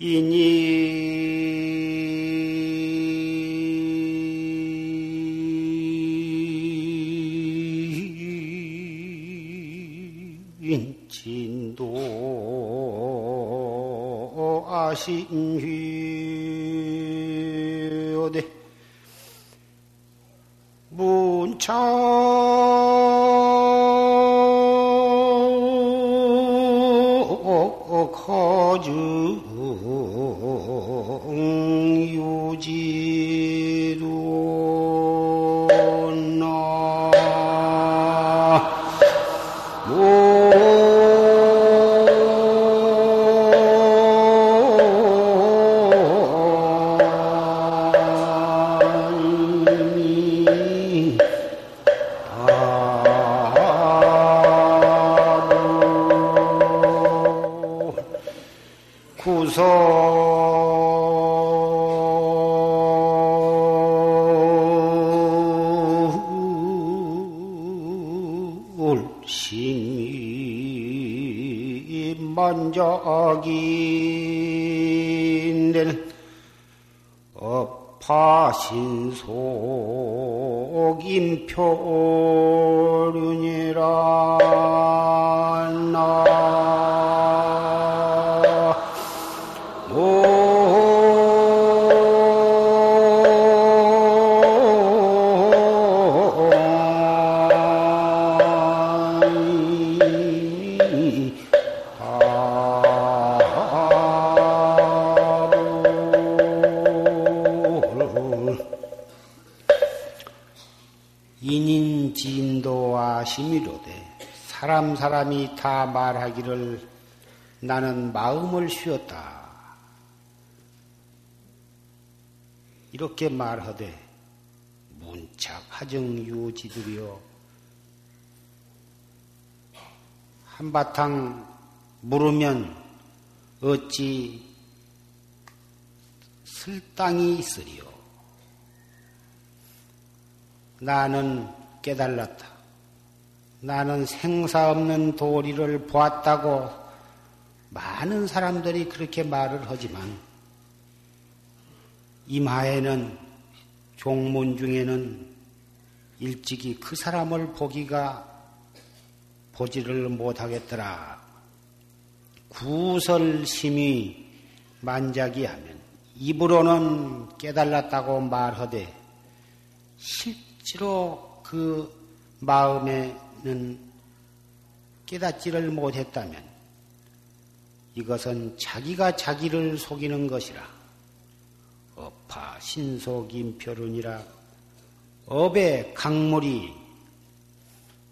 이니. 진도 아신휘어대 문차 다 말하기를 나는 마음을 쉬었다. 이렇게 말하되 문착 하정 유지들이여 한바탕 물으면 어찌 쓸 땅이 있으리요. 나는 깨달았다. 나는 생사 없는 도리를 보았다고 많은 사람들이 그렇게 말을 하지만 이마에는 종문 중에는 일찍이 그 사람을 보기가 보지를 못하겠더라. 구설심이 만작이하면 입으로는 깨달았다고 말하되 실제로 그 마음에 는 깨닫지를 못했다면 이것은 자기가 자기를 속이는 것이라. 업파 신속임표론이라 업의 강물이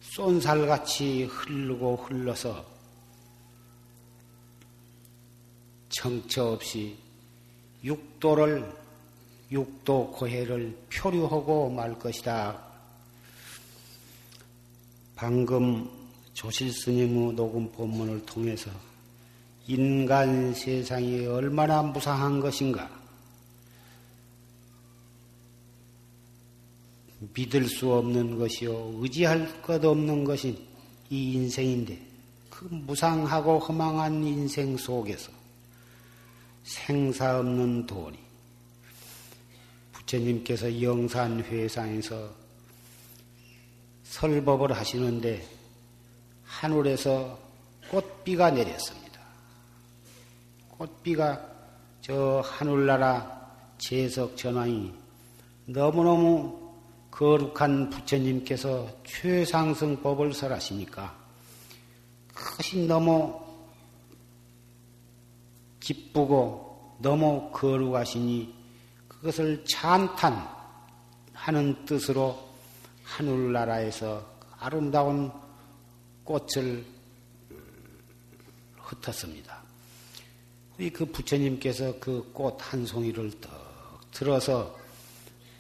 쏜살같이 흐르고 흘러서 정처 없이 육도를 육도 고해를 표류하고 말 것이다. 방금 조실 스님의 녹음 본문을 통해서 인간 세상이 얼마나 무상한 것인가 믿을 수 없는 것이요 의지할 것 없는 것이 이 인생인데 그 무상하고 허망한 인생 속에서 생사 없는 도리 부처님께서 영산회상에서 설법을 하시는데 하늘에서 꽃비가 내렸습니다. 꽃비가 저 하늘나라 제석 전왕이 너무너무 거룩한 부처님께서 최상승법을 설하시니까 그것이 너무 기쁘고 너무 거룩하시니 그것을 찬탄하는 뜻으로 하늘나라에서 아름다운 꽃을 흩었습니다. 그 부처님께서 그 꽃 한 송이를 떡 들어서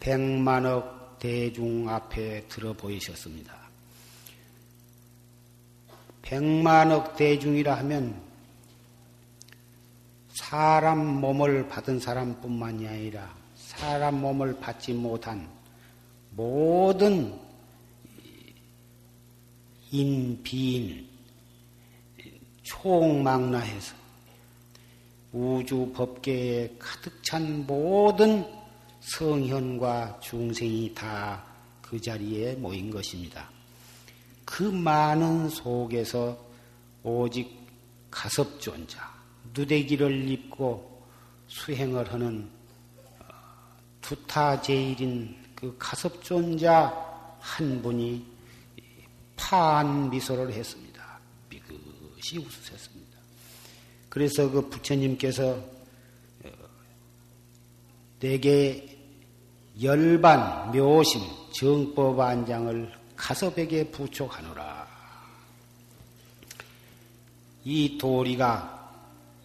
백만억 대중 앞에 들어 보이셨습니다. 백만억 대중이라 하면 사람 몸을 받은 사람뿐만이 아니라 사람 몸을 받지 못한 모든 인, 비인, 총망라해서 우주 법계에 가득 찬 모든 성현과 중생이 다 그 자리에 모인 것입니다. 그 많은 속에서 오직 가섭존자, 누대기를 입고 수행을 하는 어, 두타제일인 그 가섭존자 한 분이 파한 미소를 했습니다. 삐끗이 웃으셨습니다. 그래서 그 부처님께서 어, 내게 열반, 묘심, 정법 안장을 가섭에게 부촉하노라. 이 도리가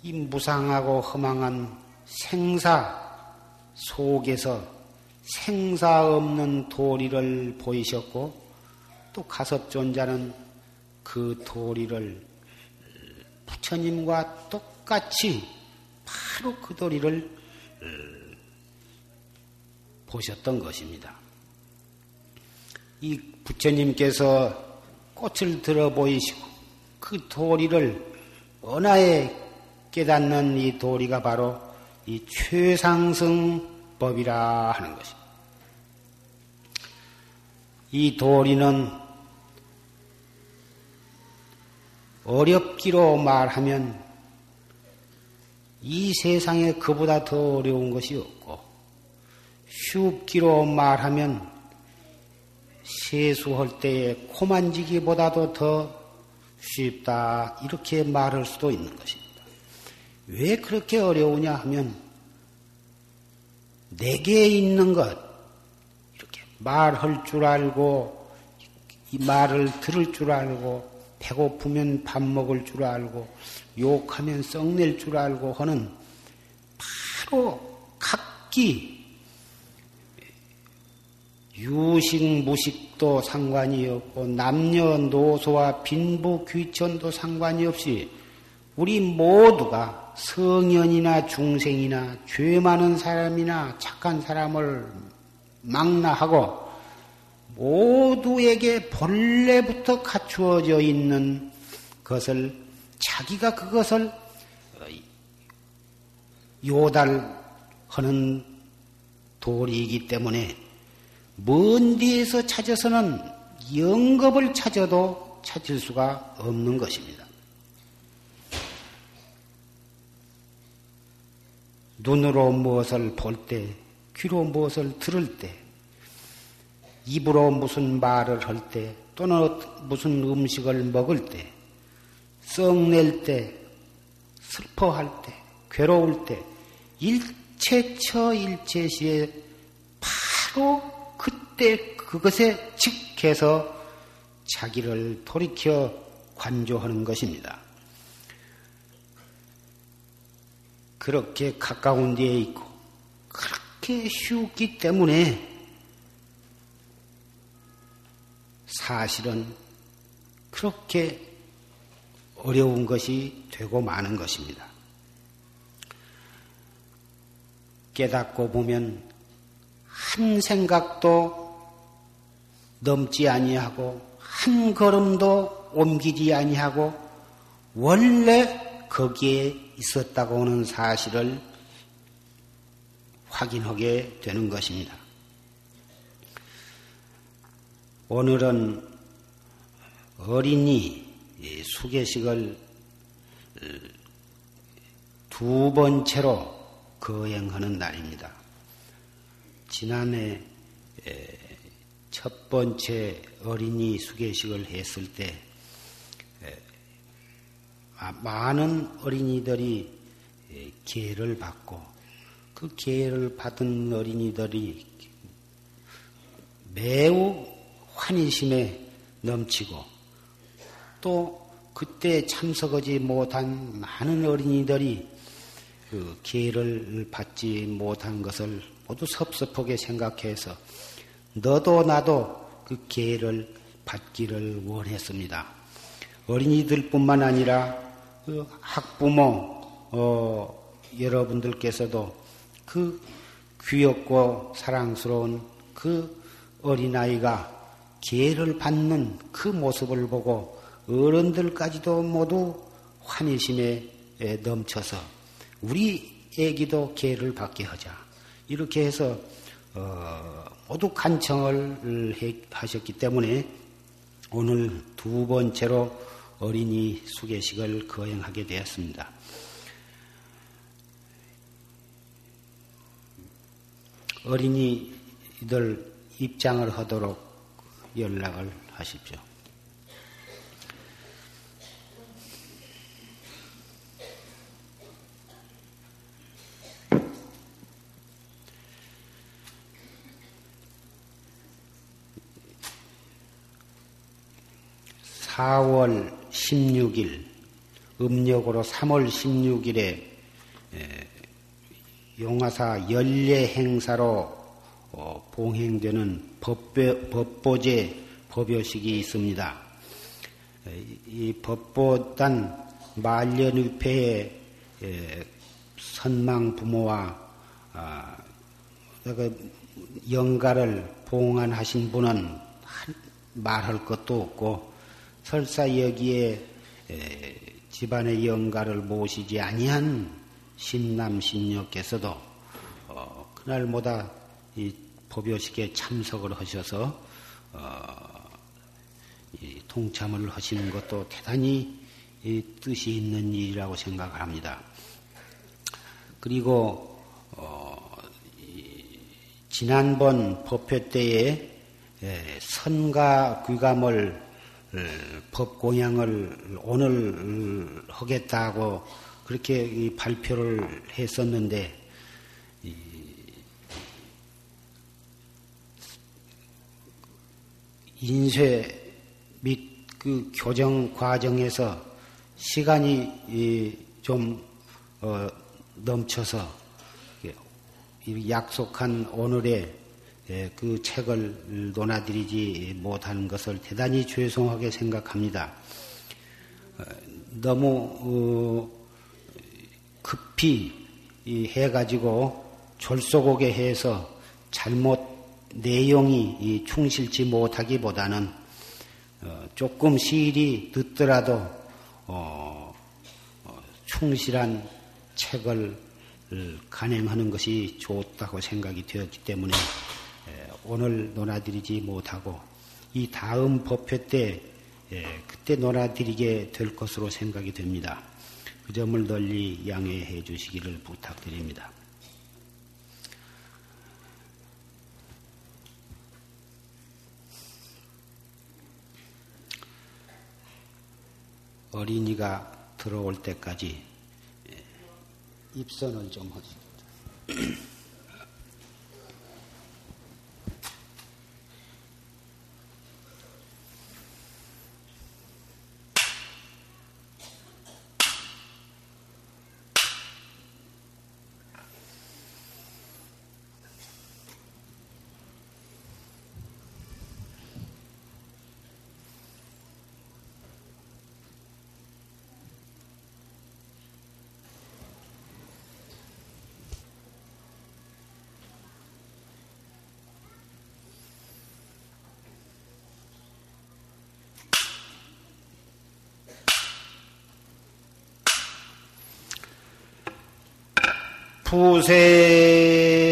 이 무상하고 허망한 생사 속에서 생사 없는 도리를 보이셨고 또 가섭존자는 그 도리를 부처님과 똑같이 바로 그 도리를 보셨던 것입니다. 이 부처님께서 꽃을 들어 보이시고 그 도리를 언하에 깨닫는 이 도리가 바로 이 최상승 법이라 하는 것입니다. 이 도리는 어렵기로 말하면 이 세상에 그보다 더 어려운 것이 없고 쉽기로 말하면 세수할 때에 코만지기보다도 더 쉽다 이렇게 말할 수도 있는 것입니다. 왜 그렇게 어려우냐 하면 내게 있는 것. 이렇게 말할 줄 알고 이 말을 들을 줄 알고 배고프면 밥 먹을 줄 알고 욕하면 썩낼 줄 알고 하는 바로 각기 유식 무식도 상관이 없고 남녀 노소와 빈부 귀천도 상관이 없이 우리 모두가 성현이나 중생이나 죄 많은 사람이나 착한 사람을 망라하고 모두에게 본래부터 갖추어져 있는 것을 자기가 그것을 요달하는 도리이기 때문에 먼 뒤에서 찾아서는 영겁을 찾아도 찾을 수가 없는 것입니다. 눈으로 무엇을 볼 때, 귀로 무엇을 들을 때, 입으로 무슨 말을 할 때, 또는 무슨 음식을 먹을 때, 썩낼 때, 슬퍼할 때, 괴로울 때, 일체처 일체시에 바로 그때 그것에 즉해서 자기를 돌이켜 관조하는 것입니다. 그렇게 가까운 데에 있고 그렇게 쉬웠기 때문에 사실은 그렇게 어려운 것이 되고 마는 것입니다. 깨닫고 보면 한 생각도 넘지 아니하고 한 걸음도 옮기지 아니하고 원래 거기에 있었다고 하는 사실을 확인하게 되는 것입니다. 오늘은 어린이 수계식을 두 번째로 거행하는 날입니다. 지난해 첫 번째 어린이 수계식을 했을 때 많은 어린이들이 기회를 받고 그 기회를 받은 어린이들이 매우 환희심에 넘치고 또 그때 참석하지 못한 많은 어린이들이 그 기회를 받지 못한 것을 모두 섭섭하게 생각해서 너도 나도 그 기회를 받기를 원했습니다. 어린이들뿐만 아니라 그 학부모 어, 여러분들께서도 그 귀엽고 사랑스러운 그 어린아이가 기회를 받는 그 모습을 보고 어른들까지도 모두 환희심에 넘쳐서 우리 애기도 개를 받게 하자. 이렇게 해서 어, 모두 간청을 해, 하셨기 때문에 오늘 두 번째로 어린이 수계식을 거행하게 되었습니다. 어린이들 입장을 하도록 연락을 하십시오. 4월 16일, 음력으로 3월 16일에 용화사 연례 행사로 어, 봉행되는 법보, 법보제 법요식이 있습니다. 이 법보단 말년의패의 선망 부모와 아, 그 영가를 봉안하신 분은 말할 것도 없고 설사 여기에 집안의 영가를 모시지 아니한 신남 신녀께서도 어, 그날보다 이 법요식에 참석을 하셔서 어, 동참을 하시는 것도 대단히 뜻이 있는 일이라고 생각을 합니다. 그리고 어, 지난번 법회 때에 선가 귀감을 법공양을 오늘 하겠다고 그렇게 발표를 했었는데 인쇄 및 그 교정 과정에서 시간이 좀 어, 넘쳐서 약속한 오늘에 예, 그 책을 논하드리지 못하는 것을 대단히 죄송하게 생각합니다. 어, 너무 어, 급히 해가지고 졸속하게 해서 잘못 내용이 충실치 못하기보다는 어, 조금 시일이 늦더라도 충실한 책을 간행하는 것이 좋다고 생각이 되었기 때문에 오늘 논하드리지 못하고 이 다음 법회 때 그때 논하드리게 될 것으로 생각이 됩니다. 그 점을 널리 양해해 주시기를 부탁드립니다. 어린이가 들어올 때까지 입선을 좀 하십니다. 부세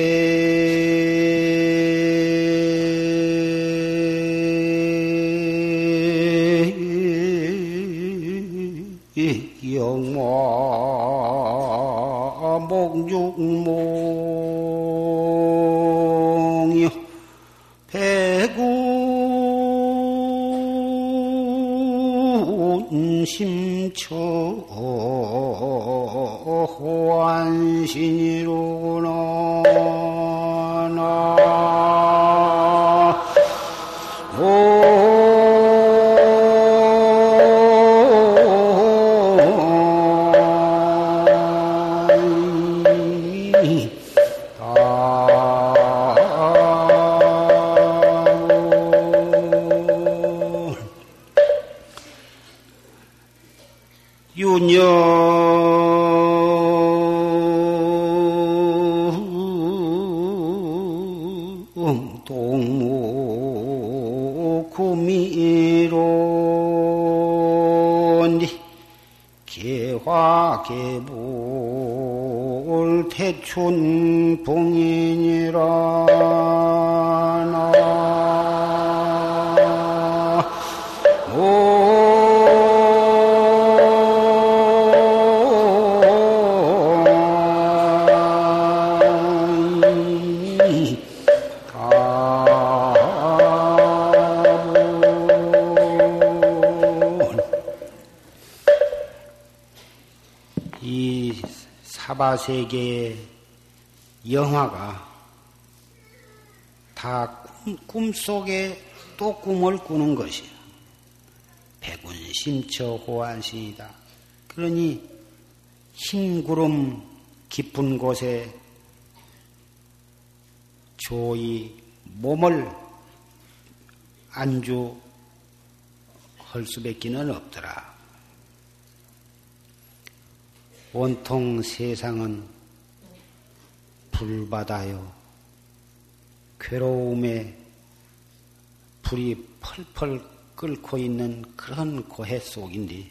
세계의 영화가 다 꿈, 꿈속에 또 꿈을 꾸는 것이야. 백운심처 호환신이다. 그러니 흰 구름 깊은 곳에 조이 몸을 안주할 수밖에는 없더라. 온통 세상은 불바다요. 괴로움에 불이 펄펄 끓고 있는 그런 고해 속인데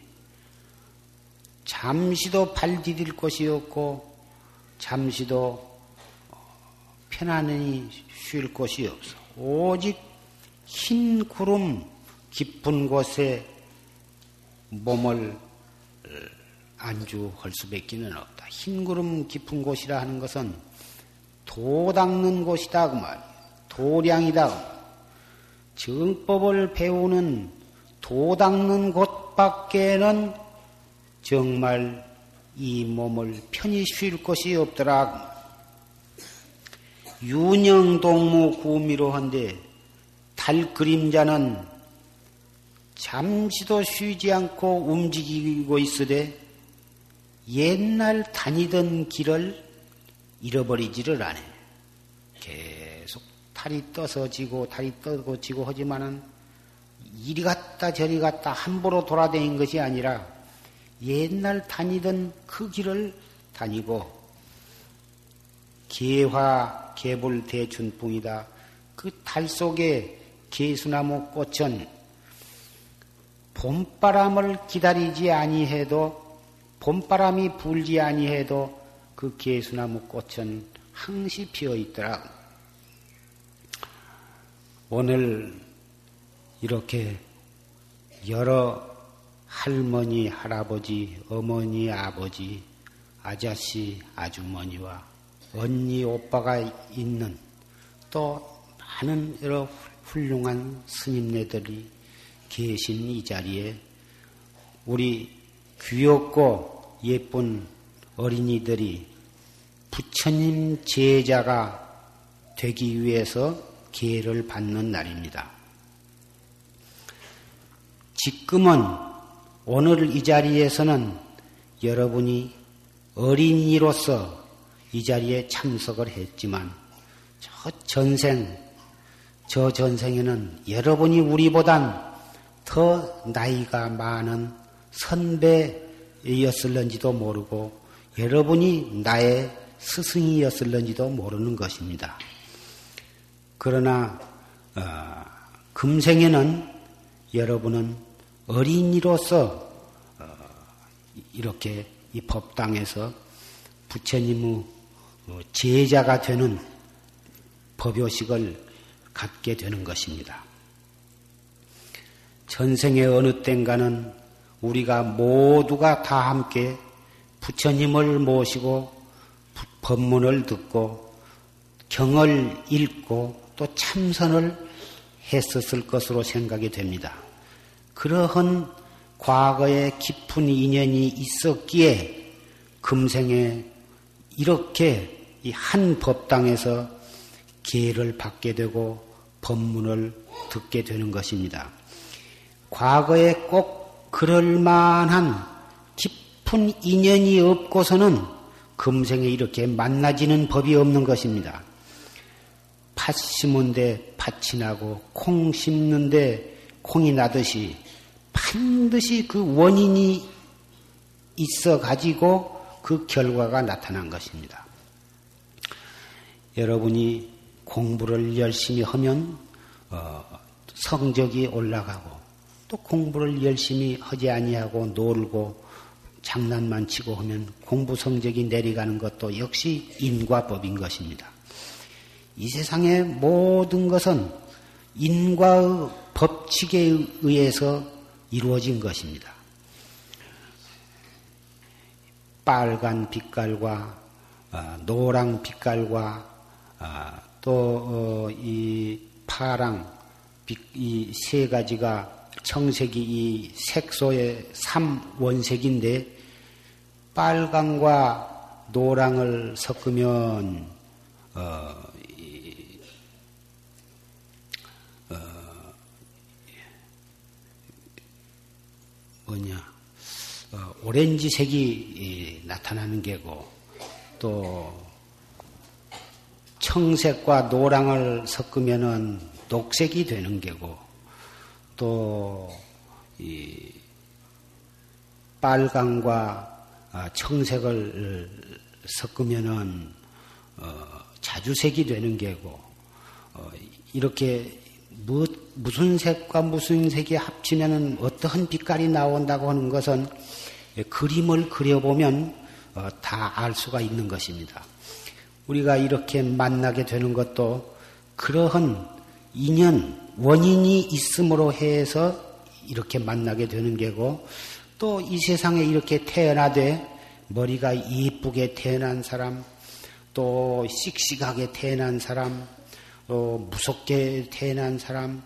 잠시도 발 디딜 곳이 없고 잠시도 편안히 쉴 곳이 없어. 오직 흰 구름 깊은 곳에 몸을 안주할 수밖에는 없다. 흰 구름 깊은 곳이라 하는 것은 도 닦는 곳이다 그 말이야. 도량이다. 정법을 배우는 도 닦는 곳밖에는 정말 이 몸을 편히 쉴 곳이 없더라. 윤영동무 구미로 한데 달 그림자는 잠시도 쉬지 않고 움직이고 있으되 옛날 다니던 길을 잃어버리지를 않아요. 계속 달이 떠서 지고 달이 떠고 지고 하지만은 이리 갔다 저리 갔다 함부로 돌아다닌 것이 아니라 옛날 다니던 그 길을 다니고 개화 개불 대춘풍이다. 그 달 속에 개수나무 꽃은 봄바람을 기다리지 아니해도 봄바람이 불지 아니해도 그 개수나무 꽃은 항시 피어 있더라. 오늘 이렇게 여러 할머니, 할아버지, 어머니, 아버지, 아저씨, 아주머니와 언니, 오빠가 있는 또 많은 여러 훌륭한 스님네들이 계신 이 자리에 우리 귀엽고 예쁜 어린이들이 부처님 제자가 되기 위해서 기회를 받는 날입니다. 지금은 오늘 이 자리에서는 여러분이 어린이로서 이 자리에 참석을 했지만 저 전생, 저 전생에는 여러분이 우리보단 더 나이가 많은 선배였을런지도 모르고 여러분이 나의 스승이었을런지도 모르는 것입니다. 그러나 어, 금생에는 여러분은 어린이로서 어, 이렇게 이 법당에서 부처님의 어, 제자가 되는 법요식을 갖게 되는 것입니다. 전생의 어느 땐가는 우리가 모두가 다 함께 부처님을 모시고 법문을 듣고 경을 읽고 또 참선을 했었을 것으로 생각이 됩니다. 그러한 과거에 깊은 인연이 있었기에 금생에 이렇게 한 법당에서 기회를 받게 되고 법문을 듣게 되는 것입니다. 과거에 꼭 그럴 만한 깊은 인연이 없고서는 금생에 이렇게 만나지는 법이 없는 것입니다. 팥 심은데 팥이 나고 콩 심는데 콩이 나듯이 반드시 그 원인이 있어 가지고 그 결과가 나타난 것입니다. 여러분이 공부를 열심히 하면 어, 성적이 올라가고 또 공부를 열심히 하지 아니하고 놀고 장난만 치고 하면 공부 성적이 내려가는 것도 역시 인과법인 것입니다. 이 세상의 모든 것은 인과의 법칙에 의해서 이루어진 것입니다. 빨간 빛깔과 어, 노랑 빛깔과 어, 또이 어, 파랑 이세 가지가 청색이 이 색소의 삼원색인데 빨강과 노랑을 섞으면 어, 이, 어, 뭐냐 어, 오렌지색이 나타나는 게고 또 청색과 노랑을 섞으면은 녹색이 되는 게고 또 이 빨강과 아, 청색을 섞으면은 어, 자주색이 되는 게고 어, 이렇게 무, 무슨 색과 무슨 색이 합치면은 어떠한 빛깔이 나온다고 하는 것은 그림을 그려보면 어, 다알 수가 있는 것입니다. 우리가 이렇게 만나게 되는 것도 그러한 인연, 원인이 있음으로 해서 이렇게 만나게 되는 게고 또 이 세상에 이렇게 태어나되 머리가 이쁘게 태어난 사람, 또 씩씩하게 태어난 사람, 또 무섭게 태어난 사람,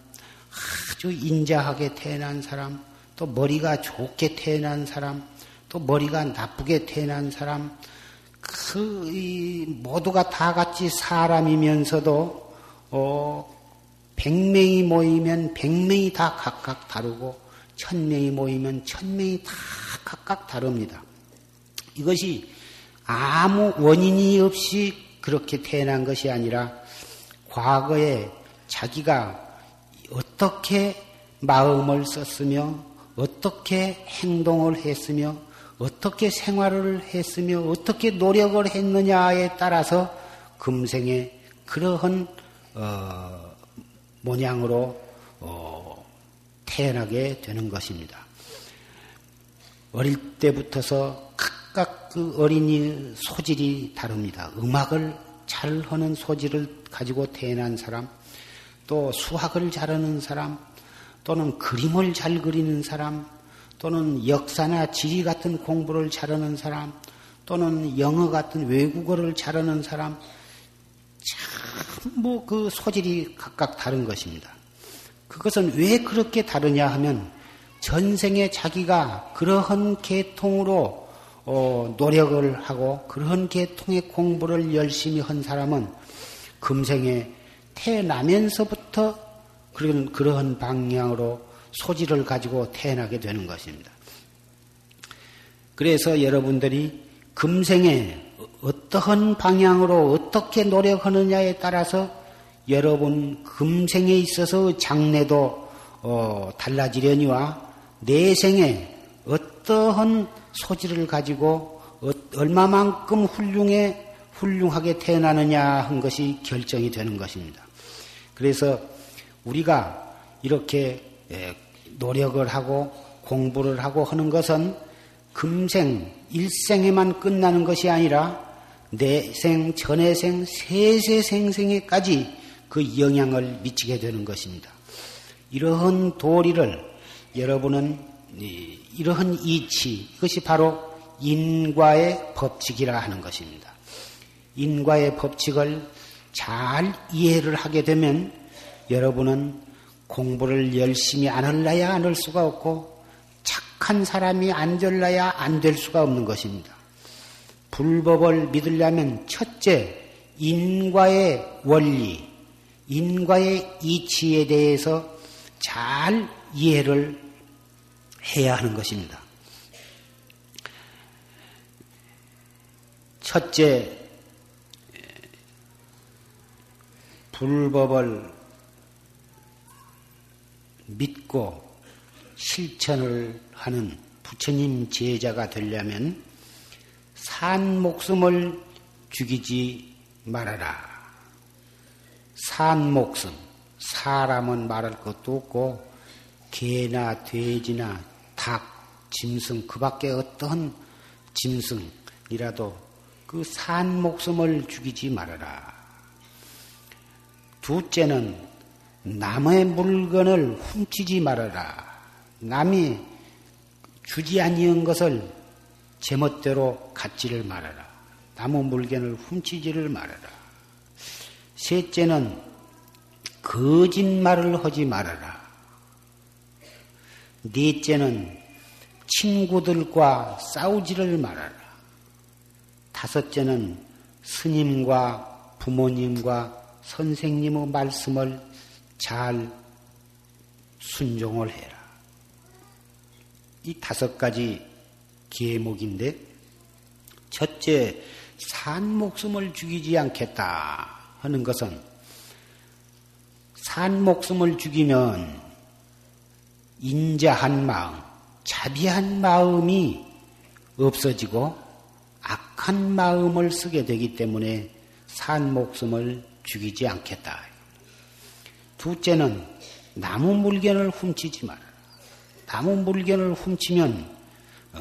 아주 인자하게 태어난 사람, 또 머리가 좋게 태어난 사람, 또 머리가 나쁘게 태어난 사람, 그, 이, 모두가 다 같이 사람이면서도, 어, 백명이 모이면 백명이 다 각각 다르고, 천명이 모이면 천명이 다 각각 다릅니다. 이것이 아무 원인이 없이 그렇게 태어난 것이 아니라, 과거에 자기가 어떻게 마음을 썼으며, 어떻게 행동을 했으며, 어떻게 생활을 했으며 어떻게 노력을 했느냐에 따라서 금생에 그러한 어, 모양으로 어, 태어나게 되는 것입니다. 어릴 때부터서 각각 그 어린이 소질이 다릅니다. 음악을 잘 하는 소질을 가지고 태어난 사람, 또 수학을 잘하는 사람, 또는 그림을 잘 그리는 사람, 또는 역사나 지리 같은 공부를 잘하는 사람, 또는 영어 같은 외국어를 잘하는 사람, 참 뭐 그 소질이 각각 다른 것입니다. 그것은 왜 그렇게 다르냐 하면 전생에 자기가 그러한 계통으로 어, 노력을 하고 그러한 계통의 공부를 열심히 한 사람은 금생에 태어나면서부터 그런 그러한 방향으로 소질을 가지고 태어나게 되는 것입니다. 그래서 여러분들이 금생에 어떠한 방향으로 어떻게 노력하느냐에 따라서 여러분 금생에 있어서 장래도 어, 달라지려니와 내생에 어떠한 소질을 가지고 어, 얼마만큼 훌륭해 훌륭하게 태어나느냐 한 것이 결정이 되는 것입니다. 그래서 우리가 이렇게 예, 노력을 하고 공부를 하고 하는 것은 금생, 일생에만 끝나는 것이 아니라 내생, 전해생, 세세생생에까지 그 영향을 미치게 되는 것입니다. 이러한 도리를 여러분은 이러한 이치, 이것이 바로 인과의 법칙이라 하는 것입니다. 인과의 법칙을 잘 이해를 하게 되면 여러분은 공부를 열심히 안 할라야 안 할 수가 없고 착한 사람이 안 될라야 안 될 수가 없는 것입니다. 불법을 믿으려면 첫째 인과의 원리, 인과의 이치에 대해서 잘 이해를 해야 하는 것입니다. 첫째, 불법을 믿고 실천을 하는 부처님 제자가 되려면 산 목숨을 죽이지 말아라. 산 목숨, 사람은 말할 것도 없고 개나 돼지나 닭, 짐승 그 밖에 어떠한 짐승이라도 그 산 목숨을 죽이지 말아라. 둘째는 남의 물건을 훔치지 말아라. 남이 주지 아니한 것을 제멋대로 갖지를 말아라. 남의 물건을 훔치지를 말아라. 셋째는 거짓말을 하지 말아라. 넷째는 친구들과 싸우지를 말아라. 다섯째는 스님과 부모님과 선생님의 말씀을 잘 순종을 해라. 이 다섯 가지 계목인데, 첫째, 산 목숨을 죽이지 않겠다 하는 것은 산 목숨을 죽이면 인자한 마음, 자비한 마음이 없어지고 악한 마음을 쓰게 되기 때문에 산 목숨을 죽이지 않겠다. 둘째는 나무 물건을 훔치지 마라. 나무 물건을 훔치면 어,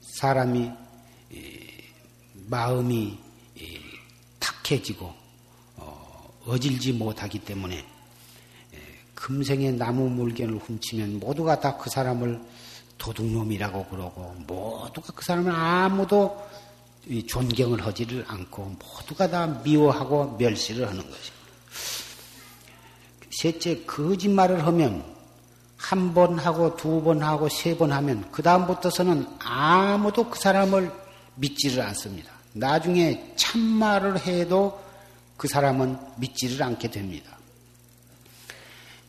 사람이 마음이 탁해지고 어, 어질지 못하기 때문에 금생의 나무 물건을 훔치면 모두가 다 그 사람을 도둑놈이라고 그러고 모두가 그 사람을 아무도 존경을 하지를 않고 모두가 다 미워하고 멸시를 하는 것입니다. 셋째, 거짓말을 하면 한 번 하고 두 번 하고 세 번 하면 그 다음부터서는 아무도 그 사람을 믿지를 않습니다. 나중에 참말을 해도 그 사람은 믿지를 않게 됩니다.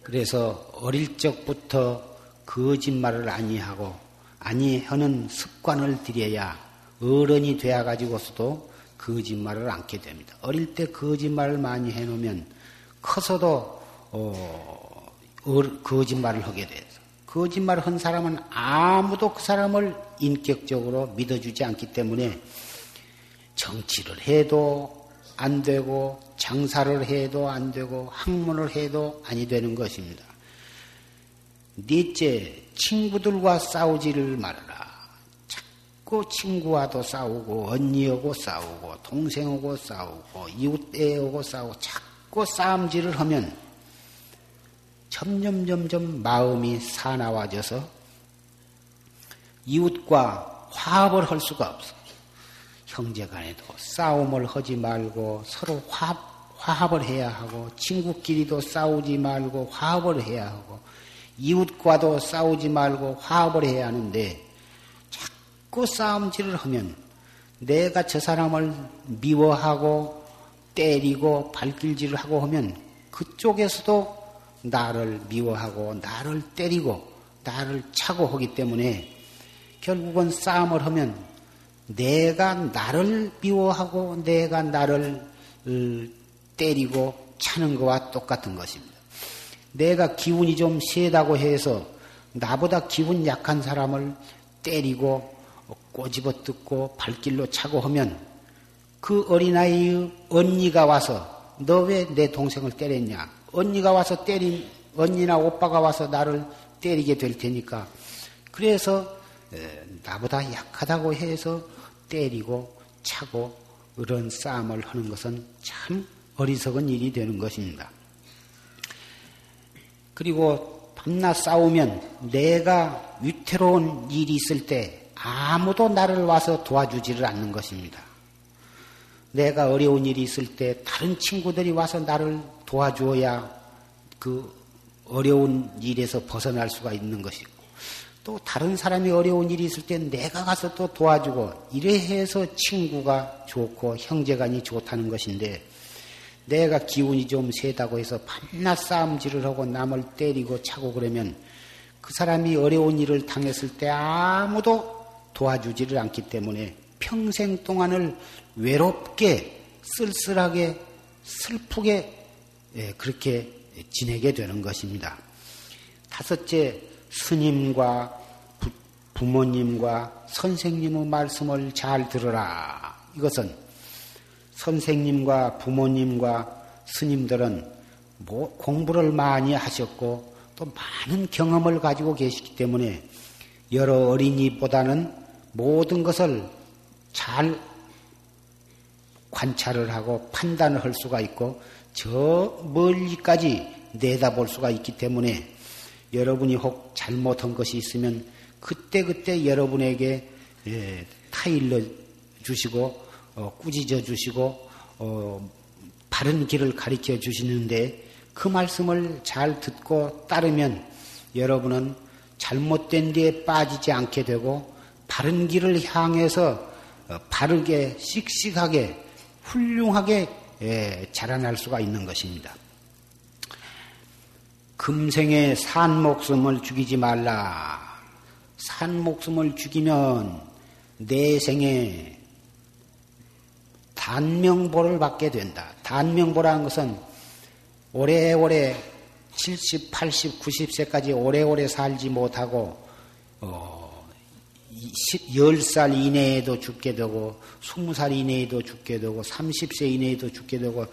그래서 어릴 적부터 거짓말을 아니하고 아니하는 습관을 들여야 어른이 되어 가지고서도 거짓말을 않게 됩니다. 어릴 때 거짓말을 많이 해놓으면 커서도 어, 거짓말을 하게 돼서 거짓말을 한 사람은 아무도 그 사람을 인격적으로 믿어주지 않기 때문에 정치를 해도 안 되고 장사를 해도 안 되고 학문을 해도 아니 되는 것입니다. 넷째, 친구들과 싸우지를 말아라. 자꾸 친구와도 싸우고 언니하고 싸우고 동생하고 싸우고 이웃애하고 싸우고 자꾸 싸움질을 하면 점점 점점 마음이 사나워져서 이웃과 화합을 할 수가 없어. 형제 간에도 싸움을 하지 말고 서로 화합, 화합 을 해야 하고 친구끼리도 싸우지 말고 화합을 해야 하고 이웃과도 싸우지 말고 화합을 해야 하는데 자꾸 싸움질을 하면 내가 저 사람을 미워하고 때리고 발길질을 하고 하면 그쪽에서도 나를 미워하고 나를 때리고 나를 차고 하기 때문에 결국은 싸움을 하면 내가 나를 미워하고 내가 나를 어, 때리고 차는 것과 똑같은 것입니다. 내가 기운이 좀 세다고 해서 나보다 기운 약한 사람을 때리고 꼬집어 뜯고 발길로 차고 하면 그 어린아이의 언니가 와서 너 왜 내 동생을 때렸냐? 언니가 와서 때린 언니나 오빠가 와서 나를 때리게 될 테니까 그래서 나보다 약하다고 해서 때리고 차고 그런 싸움을 하는 것은 참 어리석은 일이 되는 것입니다. 그리고 밤낮 싸우면 내가 위태로운 일이 있을 때 아무도 나를 와서 도와주지를 않는 것입니다. 내가 어려운 일이 있을 때 다른 친구들이 와서 나를 도와주어야 그 어려운 일에서 벗어날 수가 있는 것이고 또 다른 사람이 어려운 일이 있을 때 내가 가서 또 도와주고 이래 해서 친구가 좋고 형제간이 좋다는 것인데 내가 기운이 좀 세다고 해서 밤낮 싸움질을 하고 남을 때리고 차고 그러면 그 사람이 어려운 일을 당했을 때 아무도 도와주지를 않기 때문에 평생 동안을 외롭게 쓸쓸하게 슬프게 예, 그렇게 지내게 되는 것입니다. 다섯째, 스님과 부모님과 선생님의 말씀을 잘 들어라. 이것은 선생님과 부모님과 스님들은 뭐 공부를 많이 하셨고 또 많은 경험을 가지고 계시기 때문에 여러 어린이보다는 모든 것을 잘 관찰을 하고 판단을 할 수가 있고 저 멀리까지 내다볼 수가 있기 때문에 여러분이 혹 잘못한 것이 있으면 그때그때 여러분에게 예, 타일러 주시고 어, 꾸짖어 주시고 어, 바른 길을 가르쳐 주시는데 그 말씀을 잘 듣고 따르면 여러분은 잘못된 데에 빠지지 않게 되고 바른 길을 향해서 어, 바르게 씩씩하게 훌륭하게 예, 자라날 수가 있는 것입니다. 금생에 산 목숨을 죽이지 말라. 산 목숨을 죽이면 내 생에 단명보를 받게 된다. 단명보라는 것은 오래오래 70, 80, 90세까지 오래오래 살지 못하고 어, 10살 이내에도 죽게 되고 20살 이내에도 죽게 되고 30세 이내에도 죽게 되고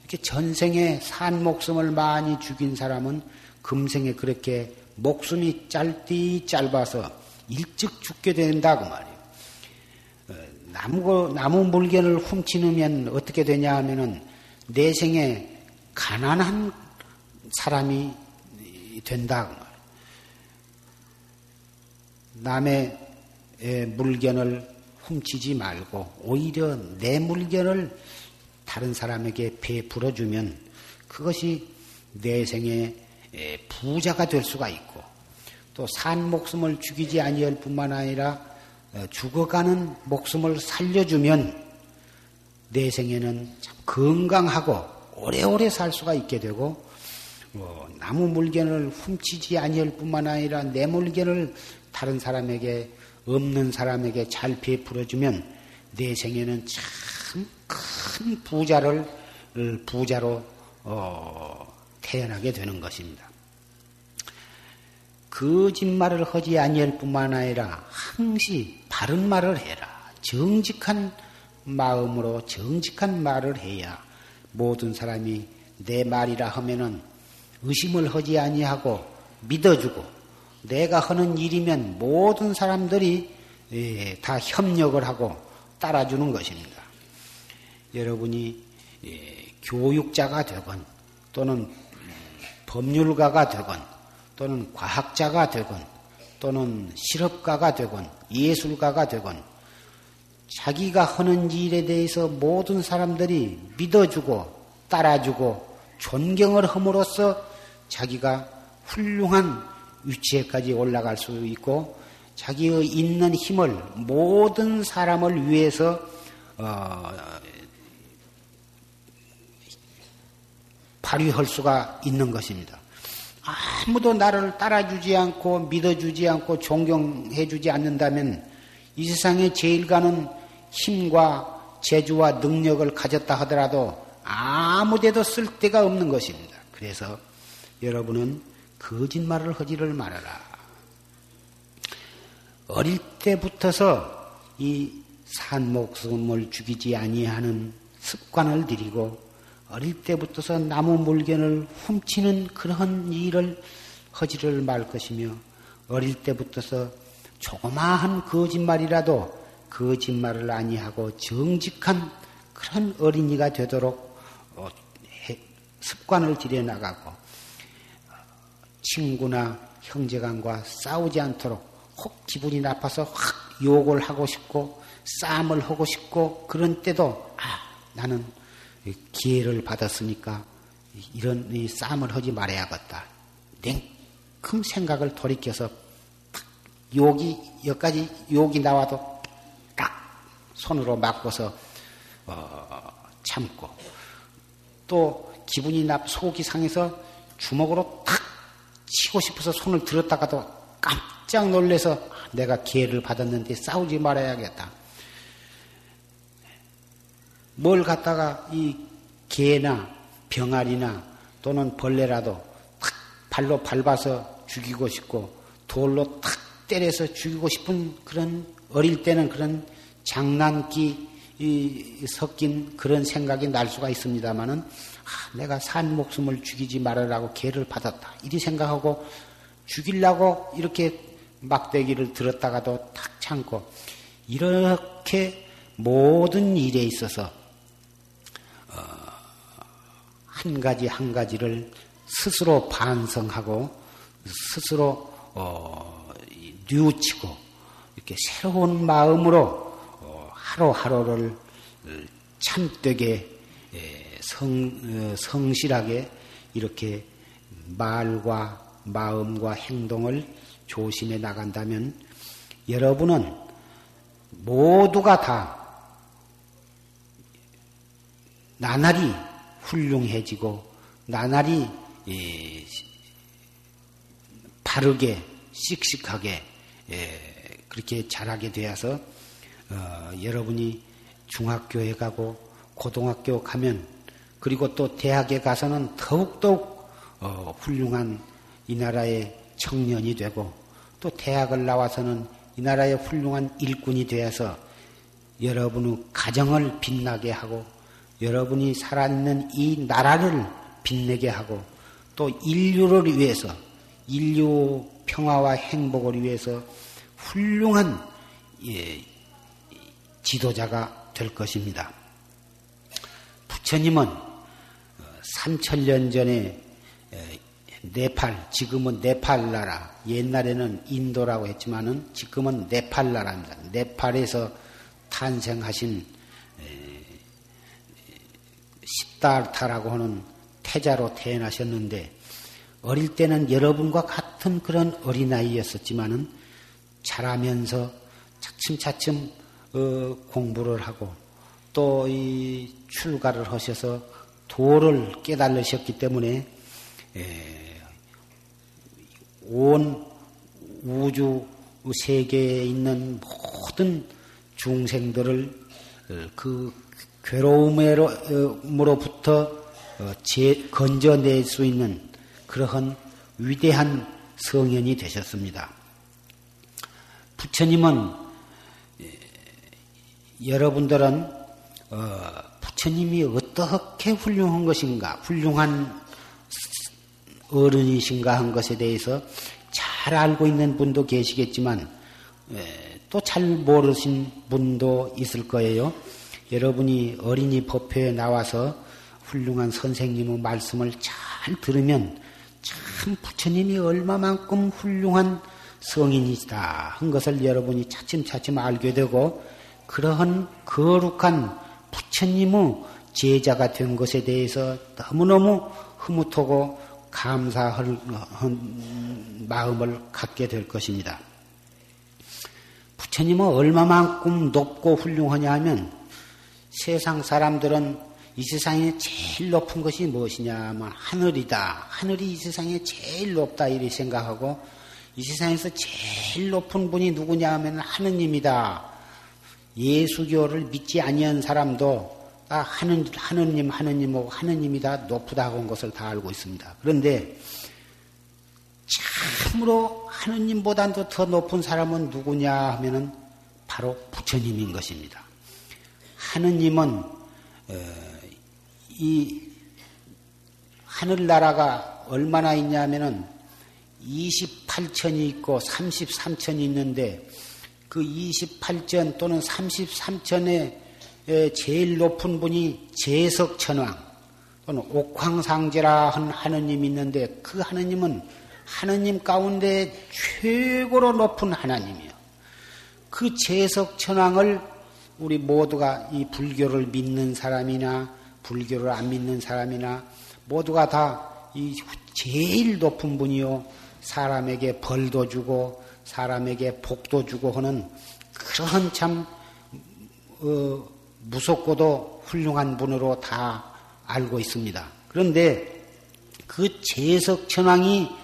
이렇게 전생에 산 목숨을 많이 죽인 사람은 금생에 그렇게 목숨이 짧디 짧아서 일찍 죽게 된다 그 말이에요. 어, 나무 나무 물건을 훔치면 어떻게 되냐 하면은 내 생에 가난한 사람이 된다 그 말이에요. 남의 물건을 훔치지 말고 오히려 내 물건을 다른 사람에게 베풀어 주면 그것이 내 생에 부자가 될 수가 있고 또 산 목숨을 죽이지 아니할 뿐만 아니라 어, 죽어가는 목숨을 살려주면 내 생에는 참 건강하고 오래오래 살 수가 있게 되고 어, 나무 물건을 훔치지 아니할 뿐만 아니라 내 물건을 다른 사람에게 없는 사람에게 잘 베풀어주면 내 생에는 참 큰 부자를 부자로 어, 태어나게 되는 것입니다. 거짓말을 하지 아니할 뿐만 아니라 항시 바른 말을 해라. 정직한 마음으로 정직한 말을 해야 모든 사람이 내 말이라 하면은 의심을 하지 아니하고 믿어주고 내가 하는 일이면 모든 사람들이 예, 다 협력을 하고 따라주는 것입니다. 여러분이 예, 교육자가 되건 또는 법률가가 되건 또는 과학자가 되건 또는 실업가가 되건 예술가가 되건 자기가 하는 일에 대해서 모든 사람들이 믿어주고 따라주고 존경을 함으로써 자기가 훌륭한 위치에까지 올라갈 수 있고 자기의 있는 힘을 모든 사람을 위해서 어, 발휘할 수가 있는 것입니다. 아무도 나를 따라주지 않고 믿어주지 않고 존경해주지 않는다면 이 세상에 제일 가는 힘과 재주와 능력을 가졌다 하더라도 아무데도 쓸 데가 없는 것입니다. 그래서 여러분은 거짓말을 하지를 말아라. 어릴 때부터서 이 산목숨을 죽이지 아니하는 습관을 들이고 어릴 때부터서 나무 물건을 훔치는 그런 일을 하지를 말 것이며 어릴 때부터서 조그마한 거짓말이라도 거짓말을 아니하고 정직한 그런 어린이가 되도록 어, 습관을 들여나가고 친구나 형제간과 싸우지 않도록 혹 기분이 나빠서 확 욕을 하고 싶고 싸움을 하고 싶고 그런 때도 아 나는 기회를 받았으니까 이런 이 싸움을 하지 말아야겠다. 냉큼 생각을 돌이켜서 욕이 여기까지 욕이 나와도 딱 손으로 막고서 어, 참고 또 기분이 나 속이 상해서 주먹으로 탁 치고 싶어서 손을 들었다가도 깜짝 놀래서 내가 기회를 받았는데 싸우지 말아야겠다. 뭘 갖다가 이 개나 병아리나 또는 벌레라도 탁 발로 밟아서 죽이고 싶고 돌로 탁 때려서 죽이고 싶은 그런 어릴 때는 그런 장난기 섞인 그런 생각이 날 수가 있습니다만은 아, 내가 산 목숨을 죽이지 말아라고 개를 받았다. 이리 생각하고 죽이려고 이렇게 막대기를 들었다가도 탁 참고 이렇게 모든 일에 있어서 어, 한 가지 한 가지를 스스로 반성하고 스스로 어, 뉘우치고 이렇게 새로운 마음으로 어, 하루하루를 참되게 예, 성, 성실하게 이렇게 말과 마음과 행동을 조심해 나간다면 여러분은 모두가 다 나날이 훌륭해지고 나날이 예, 바르게 씩씩하게 예, 그렇게 자라게 되어서 어, 여러분이 중학교에 가고 고등학교 가면 그리고 또 대학에 가서는 더욱더욱 어, 훌륭한 이 나라의 청년이 되고 또 대학을 나와서는 이 나라의 훌륭한 일꾼이 되어서 여러분의 가정을 빛나게 하고 여러분이 살아있는 이 나라를 빛내게 하고 또 인류를 위해서 인류 평화와 행복을 위해서 훌륭한 예, 지도자가 될 것입니다. 부처님은 3천년 어, 전에 네팔, 지금은 네팔 나라, 옛날에는 인도라고 했지만은 지금은 네팔 나라입니다. 네팔에서 탄생하신 시다르타라고 하는 태자로 태어나셨는데 어릴 때는 여러분과 같은 그런 어린아이였었지만은 자라면서 차츰차츰 어, 공부를 하고 또 이 출가를 하셔서 도를 깨달으셨기 때문에 에, 온 우주 세계에 있는 모든 중생들을 어, 그 괴로움으로부터 어, 건져낼 수 있는 그러한 위대한 성현이 되셨습니다. 부처님은 여러분들은 어, 부처님이 어떻게 훌륭한 것인가, 훌륭한 어른이신가 한 것에 대해서 잘 알고 있는 분도 계시겠지만 또 잘 모르신 분도 있을 거예요. 여러분이 어린이 법회에 나와서 훌륭한 선생님의 말씀을 잘 들으면 참 부처님이 얼마만큼 훌륭한 성인이다 한 것을 여러분이 차츰차츰 알게 되고 그러한 거룩한 부처님의 제자가 된 것에 대해서 너무너무 흐뭇하고 감사할 마음을 갖게 될 것입니다. 부처님은 얼마만큼 높고 훌륭하냐 하면 세상 사람들은 이 세상에 제일 높은 것이 무엇이냐 하면 하늘이다. 하늘이 이 세상에 제일 높다 이렇게 생각하고 이 세상에서 제일 높은 분이 누구냐 하면 하느님이다. 예수교를 믿지 아니한 사람도 아, 하는, 하느님, 하느님 하고 하느님이다 높다 한 것을 다 알고 있습니다. 그런데 참으로 하느님보다도 더 높은 사람은 누구냐 하면은 바로 부처님인 것입니다. 하느님은 어, 이 하늘나라가 얼마나 있냐면은 28천이 있고 33천이 있는데 그 28천 또는 33천의 제일 높은 분이 제석천왕 또는 옥황상제라 한 하느님이 있는데 그 하느님은 하느님 가운데 최고로 높은 하나님이요. 그 제석천왕을 우리 모두가 이 불교를 믿는 사람이나 불교를 안 믿는 사람이나 모두가 다 이 제일 높은 분이요. 사람에게 벌도 주고 사람에게 복도 주고 하는 그런 참 어, 무섭고도 훌륭한 분으로 다 알고 있습니다. 그런데 그 제석천왕이과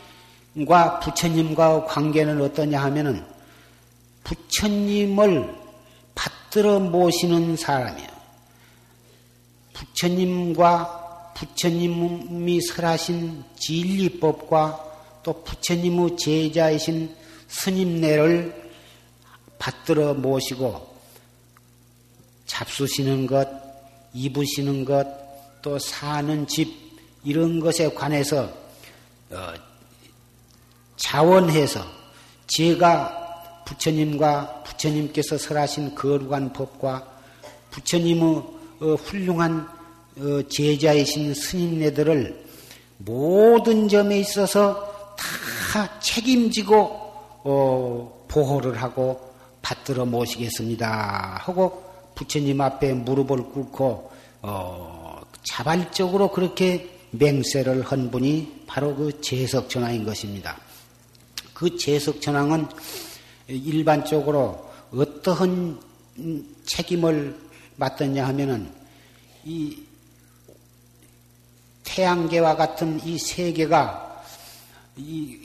부처님과 관계는 어떠냐 하면은 부처님을 받들어 모시는 사람이에요. 부처님과 부처님이 설하신 진리법과 또 부처님의 제자이신 스님네를 받들어 모시고 잡수시는 것, 입으시는 것, 또 사는 집 이런 것에 관해서 어, 자원해서 제가 부처님과 부처님께서 설하신 거룩한 법과 부처님의 어, 훌륭한 어, 제자이신 스님네들을 모든 점에 있어서 다 책임지고 어, 보호를 하고 받들어 모시겠습니다. 하고 부처님 앞에 무릎을 꿇고 어, 자발적으로 그렇게 맹세를 한 분이 바로 그 제석천왕인 것입니다. 그 제석천왕은 일반적으로 어떠한 책임을 맡았냐 하면은 이 태양계와 같은 이 세계가 이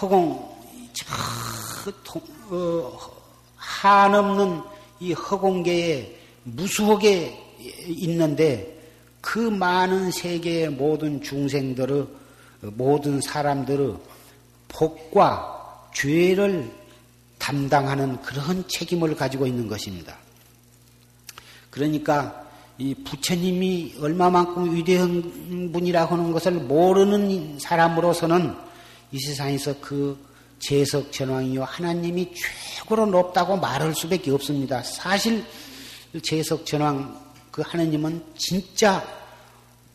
허공 저 어, 한없는 이 허공계에 무수하게 있는데 그 많은 세계의 모든 중생들의 모든 사람들의 복과 죄를 담당하는 그런 책임을 가지고 있는 것입니다. 그러니까 이 부처님이 얼마만큼 위대한 분이라고 하는 것을 모르는 사람으로서는 이 세상에서 그 제석 전왕이요 하나님이 최고로 높다고 말할 수밖에 없습니다. 사실 제석 전왕 그 하나님은 진짜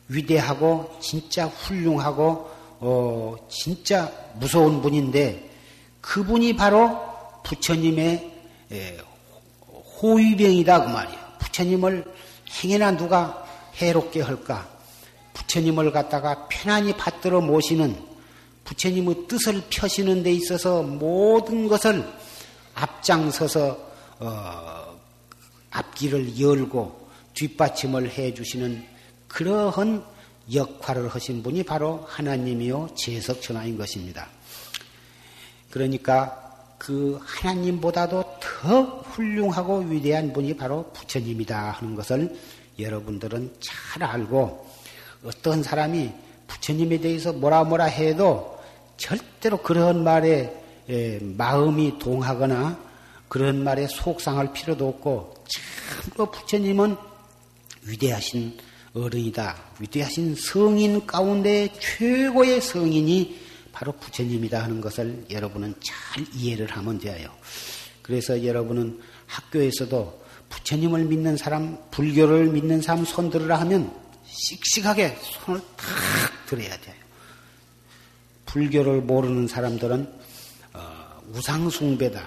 위대하고 진짜 훌륭하고 어 진짜 무서운 분인데 그분이 바로 부처님의 호위병이다 그 말이에요. 부처님을 행여나 누가 해롭게 할까? 부처님을 갖다가 편안히 받들어 모시는 부처님의 뜻을 펴시는 데 있어서 모든 것을 앞장서서 어, 앞길을 열고 뒷받침을 해주시는 그러한 역할을 하신 분이 바로 하나님이요 제석천하인 것입니다. 그러니까 그 하나님보다도 더 훌륭하고 위대한 분이 바로 부처님이다 하는 것을 여러분들은 잘 알고 어떤 사람이 부처님에 대해서 뭐라 뭐라 해도 절대로 그런 말에 마음이 동하거나 그런 말에 속상할 필요도 없고 참으로 부처님은 위대하신 어른이다. 위대하신 성인 가운데 최고의 성인이 바로 부처님이다 하는 것을 여러분은 잘 이해를 하면 돼요. 그래서 여러분은 학교에서도 부처님을 믿는 사람, 불교를 믿는 사람 손 들으라 하면 씩씩하게 손을 탁 들어야 돼요. 불교를 모르는 사람들은 어, 우상숭배다.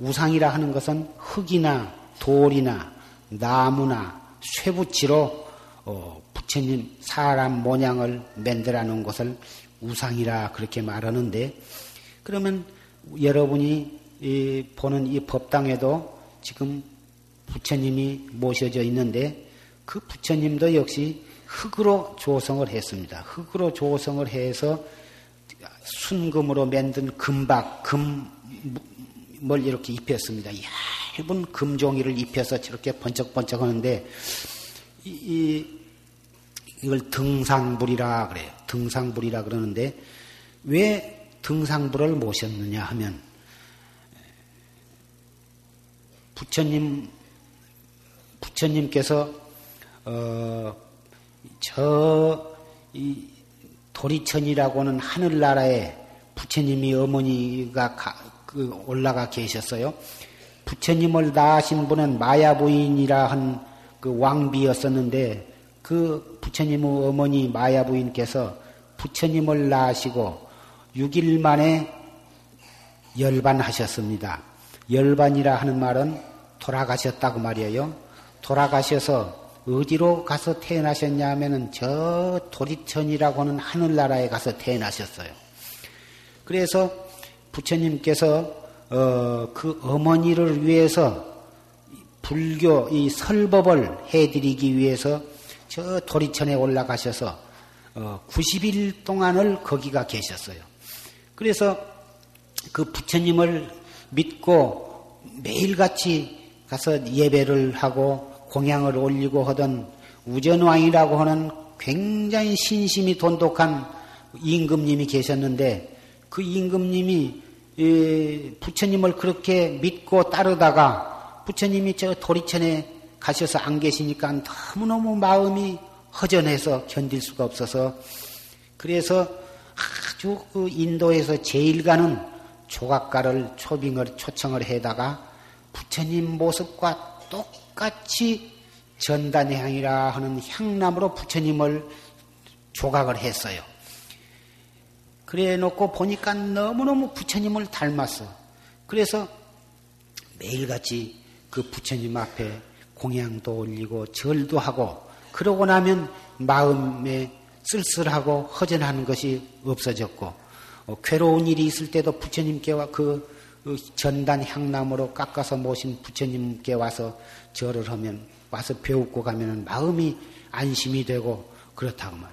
우상이라 하는 것은 흙이나 돌이나 나무나 쇠붙이로 어, 부처님 사람 모양을 만들어 놓은 것을 우상이라 그렇게 말하는데 그러면 여러분이 이 보는 이 법당에도 지금 부처님이 모셔져 있는데 그 부처님도 역시 흙으로 조성을 했습니다. 흙으로 조성을 해서 순금으로 만든 금박, 금을 이렇게 입혔습니다. 얇은 금종이를 입혀서 저렇게 번쩍번쩍 하는데 이, 이 이걸 등상불이라 그래요. 등상불이라 그러는데 왜 등상불을 모셨느냐 하면 부처님 부처님께서 어, 저 이 도리천이라고 하는 하늘나라에 부처님이 어머니가 가, 그 올라가 계셨어요. 부처님을 낳으신 분은 마야부인이라 한 그 왕비였었는데 그 부처님의 어머니 마야 부인께서 부처님을 낳으시고 6일 만에 열반하셨습니다. 열반이라 하는 말은 돌아가셨다고 말이에요. 돌아가셔서 어디로 가서 태어나셨냐 하면은 저 도리천이라고 하는 하늘나라에 가서 태어나셨어요. 그래서 부처님께서 어, 그 어머니를 위해서 불교 이 설법을 해드리기 위해서 저 도리천에 올라가셔서 90일 어, 동안을 거기가 계셨어요. 그래서 그 부처님을 믿고 매일같이 가서 예배를 하고 공양을 올리고 하던 우전왕이라고 하는 굉장히 신심이 돈독한 임금님이 계셨는데 그 임금님이 부처님을 그렇게 믿고 따르다가 부처님이 저 도리천에 가셔서 안 계시니까 너무너무 마음이 허전해서 견딜 수가 없어서 그래서 아주 그 인도에서 제일 가는 조각가를 초빙을 초청을 해다가 부처님 모습과 똑 같이 전단향이라 하는 향나무로 부처님을 조각을 했어요. 그래 놓고 보니까 너무너무 부처님을 닮았어. 그래서 매일같이 그 부처님 앞에 공양도 올리고 절도 하고 그러고 나면 마음에 쓸쓸하고 허전하는 것이 없어졌고 어, 괴로운 일이 있을 때도 부처님께 와 그, 그 전단 향나무로 깎아서 모신 부처님께 와서 절을 하면 와서 배우고 가면 마음이 안심이 되고 그렇다고 말.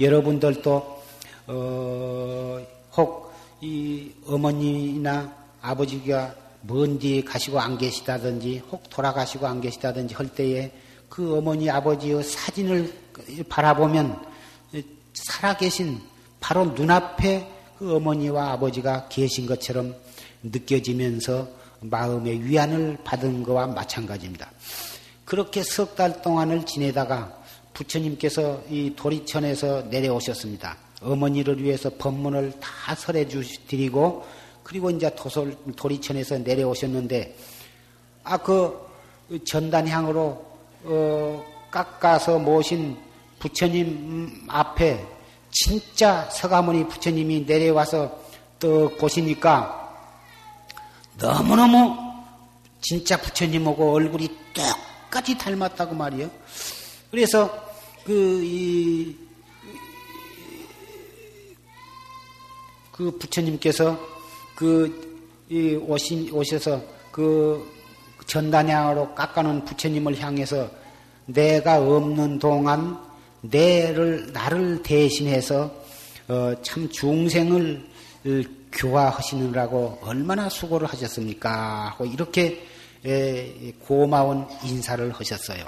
여러분들도 어, 혹 이 어머니나 아버지가 먼뒤 가시고 안 계시다든지 혹 돌아가시고 안 계시다든지 할 때에 그 어머니 아버지의 사진을 바라보면 살아계신 바로 눈앞에 그 어머니와 아버지가 계신 것처럼 느껴지면서 마음의 위안을 받은 것과 마찬가지입니다. 그렇게 석 달 동안을 지내다가 부처님께서 이 도리천에서 내려오셨습니다. 어머니를 위해서 법문을 다 설해 주드리고 그리고 이제 도솔, 도리천에서 내려오셨는데 아 그 전단향으로 어, 깎아서 모신 부처님 앞에 진짜 서가모니 부처님이 내려와서 떡 보시니까 너무너무 진짜 부처님하고 얼굴이 똑같이 닮았다고 말이요. 그래서 그, 이, 그 부처님께서 그, 이 오신, 오셔서 그 전단향으로 깎아놓은 부처님을 향해서 내가 없는 동안 내를, 나를 대신해서 어, 참 중생을 교화하시느라고 얼마나 수고를 하셨습니까? 하고 이렇게 에, 고마운 인사를 하셨어요.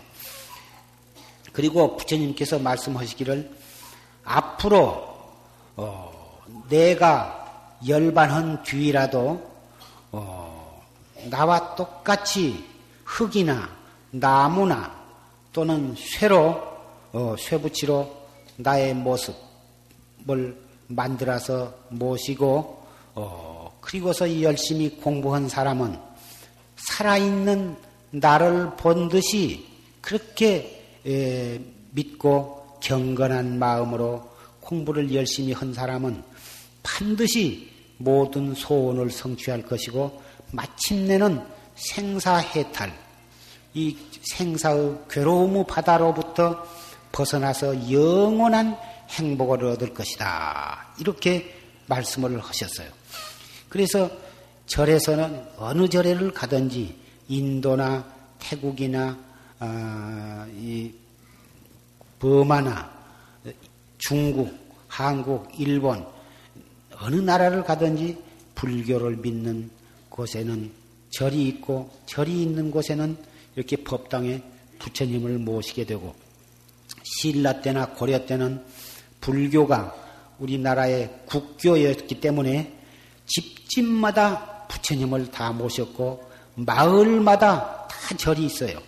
그리고 부처님께서 말씀하시기를 앞으로 어, 내가 열반한 뒤라도 어, 나와 똑같이 흙이나 나무나 또는 쇠로 어, 쇠붙이로 나의 모습을 만들어서 모시고 어, 그리고서 열심히 공부한 사람은 살아있는 나를 본 듯이 그렇게 에, 믿고 경건한 마음으로 공부를 열심히 한 사람은 반드시 모든 소원을 성취할 것이고 마침내는 생사해탈 이 생사의 괴로움 바다로부터 벗어나서 영원한 행복을 얻을 것이다. 이렇게 말씀을 하셨어요. 그래서 절에서는 어느 절에를 가든지 인도나 태국이나 어, 이 버마나 중국, 한국, 일본 어느 나라를 가든지 불교를 믿는 곳에는 절이 있고 절이 있는 곳에는 이렇게 법당에 부처님을 모시게 되고 신라 때나 고려 때는 불교가 우리나라의 국교였기 때문에 집집마다 부처님을 다 모셨고 마을마다 다 절이 있어요.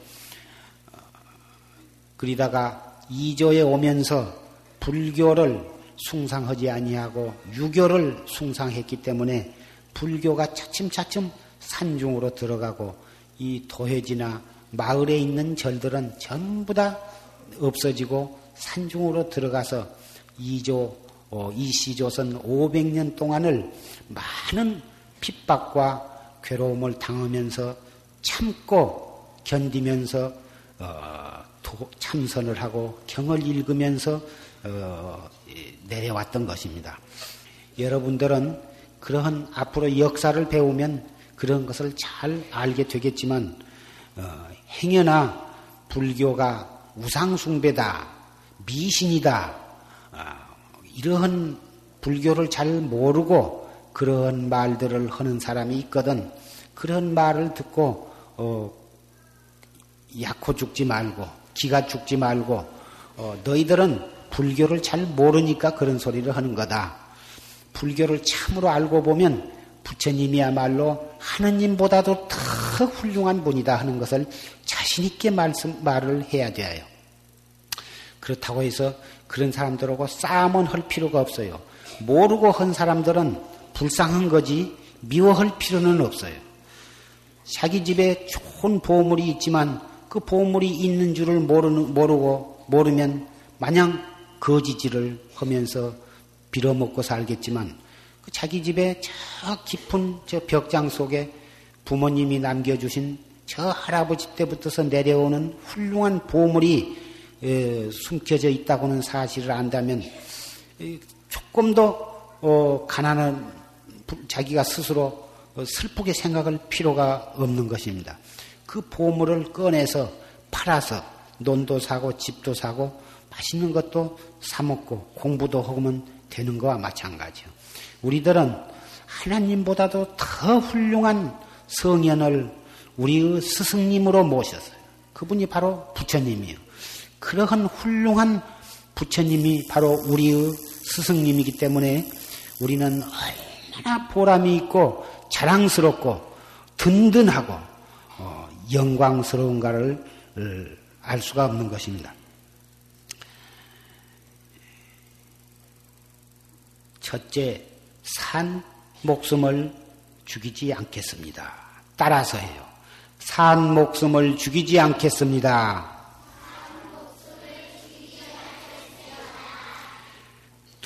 그러다가 이조에 오면서 불교를 숭상하지 아니하고 유교를 숭상했기 때문에 불교가 차츰차츰 산중으로 들어가고 이 도해지나 마을에 있는 절들은 전부 다 없어지고 산중으로 들어가서 이조 어, 이 시조선 500년 동안을 많은 핍박과 괴로움을 당하면서 참고 견디면서 어, 도, 참선을 하고 경을 읽으면서 어, 내려왔던 것입니다. 여러분들은 그러한 앞으로 역사를 배우면 그런 것을 잘 알게 되겠지만 어, 행여나 불교가 우상숭배다, 미신이다, 어, 이러한 불교를 잘 모르고 그런 말들을 하는 사람이 있거든. 그런 말을 듣고 어, 약호 죽지 말고 기가 죽지 말고 어, 너희들은 불교를 잘 모르니까 그런 소리를 하는 거다. 불교를 참으로 알고 보면 부처님이야말로 하느님보다도 더 훌륭한 분이다 하는 것을 자신 있게 말씀, 말을 해야 돼요. 그렇다고 해서 그런 사람들하고 싸움은 할 필요가 없어요. 모르고 한 사람들은 불쌍한 거지 미워할 필요는 없어요. 자기 집에 좋은 보물이 있지만 그 보물이 있는 줄을 모르는, 모르고 모르면 마냥 거지질을 하면서 빌어먹고 살겠지만 그 자기 집에 저 깊은 저 벽장 속에 부모님이 남겨주신 저 할아버지 때부터서 내려오는 훌륭한 보물이 숨겨져 있다고는 사실을 안다면 조금 더 어, 가난한 자기가 스스로 슬프게 생각할 필요가 없는 것입니다. 그 보물을 꺼내서 팔아서 논도 사고 집도 사고 맛있는 것도 사 먹고 공부도 하면 되는 거와 마찬가지요. 우리들은 하나님보다도 더 훌륭한 성현을 우리의 스승님으로 모셨어요. 그분이 바로 부처님이요. 그러한 훌륭한 부처님이 바로 우리의 스승님이기 때문에 우리는 얼마나 보람이 있고 자랑스럽고 든든하고 어, 영광스러운가를 어, 알 수가 없는 것입니다. 첫째, 산 목숨을 죽이지 않겠습니다. 따라서 해요. 산 목숨을 죽이지 않겠습니다.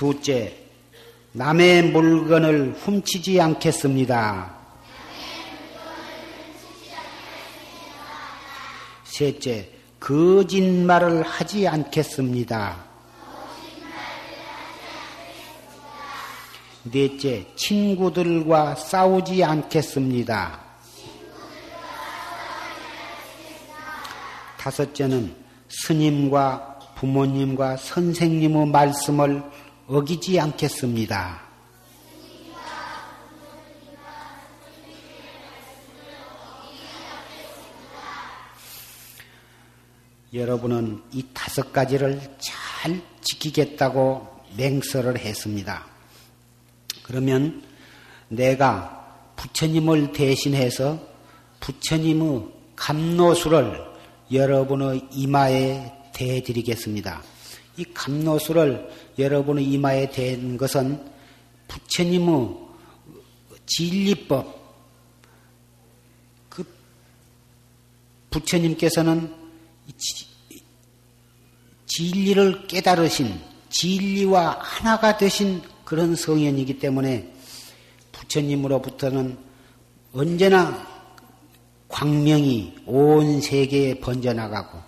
둘째, 남의 물건을 훔치지 않겠습니다. 셋째, 거짓말을 하지 않겠습니다. 넷째, 친구들과 싸우지 않겠습니다. 다섯째는 스님과 부모님과 선생님의 말씀을 어기지 않겠습니다. 여러분은 이 다섯 가지를 잘 지키겠다고 맹설을 했습니다. 그러면 내가 부처님을 대신해서 부처님의 감노수를 여러분의 이마에 대드리겠습니다. 이 감노수를 여러분의 이마에 댄 것은 부처님의 진리법, 그 부처님께서는 진리를 깨달으신 진리와 하나가 되신 그런 성현이기 때문에 부처님으로부터는 언제나 광명이 온 세계에 번져나가고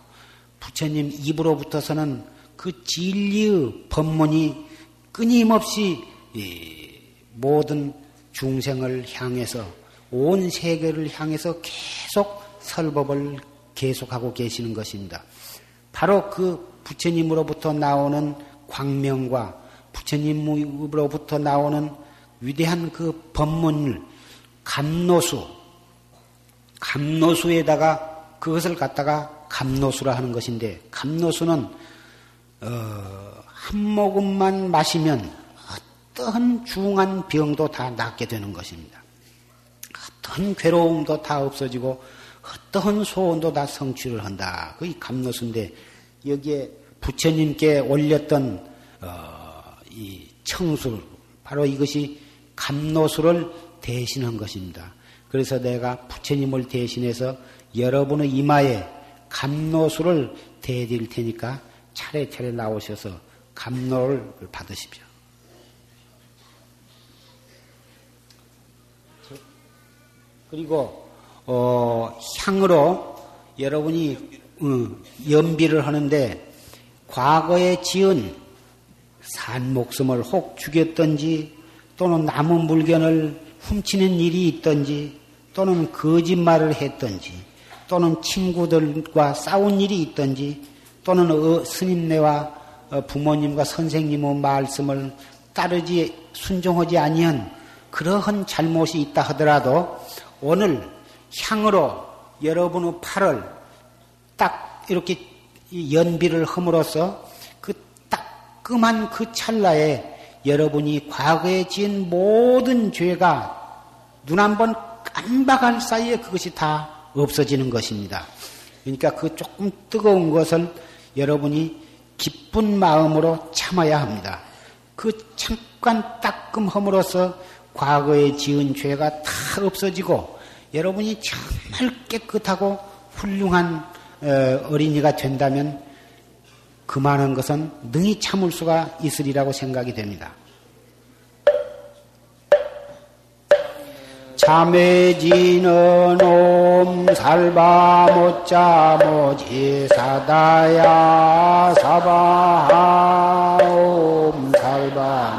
부처님 입으로부터서는 그 진리의 법문이 끊임없이 모든 중생을 향해서 온 세계를 향해서 계속 설법을 계속하고 계시는 것입니다. 바로 그 부처님으로부터 나오는 광명과 부처님으로부터 나오는 위대한 그 법문을 감노수, 감노수에다가 그것을 갖다가 감노수라 하는 것인데, 감노수는, 어, 한 모금만 마시면 어떠한 중한 병도 다 낫게 되는 것입니다. 어떤 괴로움도 다 없어지고, 어떠한 소원도 다 성취를 한다. 그게 감노수인데, 여기에 부처님께 올렸던, 어, 이 청술, 바로 이것이 감노수를 대신한 것입니다. 그래서 내가 부처님을 대신해서 여러분의 이마에 감노수를 대드릴 테니까 차례차례 나오셔서 감노를 받으십시오. 그리고 어, 향으로 여러분이 어, 연비를 하는데 과거에 지은 산 목숨을 혹 죽였던지 또는 남은 물건을 훔치는 일이 있던지 또는 거짓말을 했던지 또는 친구들과 싸운 일이 있던지 또는 어, 스님네와 어, 부모님과 선생님의 말씀을 따르지 순종하지 아니한 그러한 잘못이 있다 하더라도 오늘 향으로 여러분의 팔을 딱 이렇게 연비를 함으로써 따끔한 그 찰나에 여러분이 과거에 지은 모든 죄가 눈 한 번 깜박할 사이에 그것이 다 없어지는 것입니다. 그러니까 그 조금 뜨거운 것을 여러분이 기쁜 마음으로 참아야 합니다. 그 잠깐 따끔함으로써 과거에 지은 죄가 다 없어지고 여러분이 정말 깨끗하고 훌륭한 어, 어린이가 된다면 그만한 것은 능히 참을 수가 있으리라고 생각이 됩니다. 참해지는 옴 살바 못자 모지 사다야 사바하 옴 살바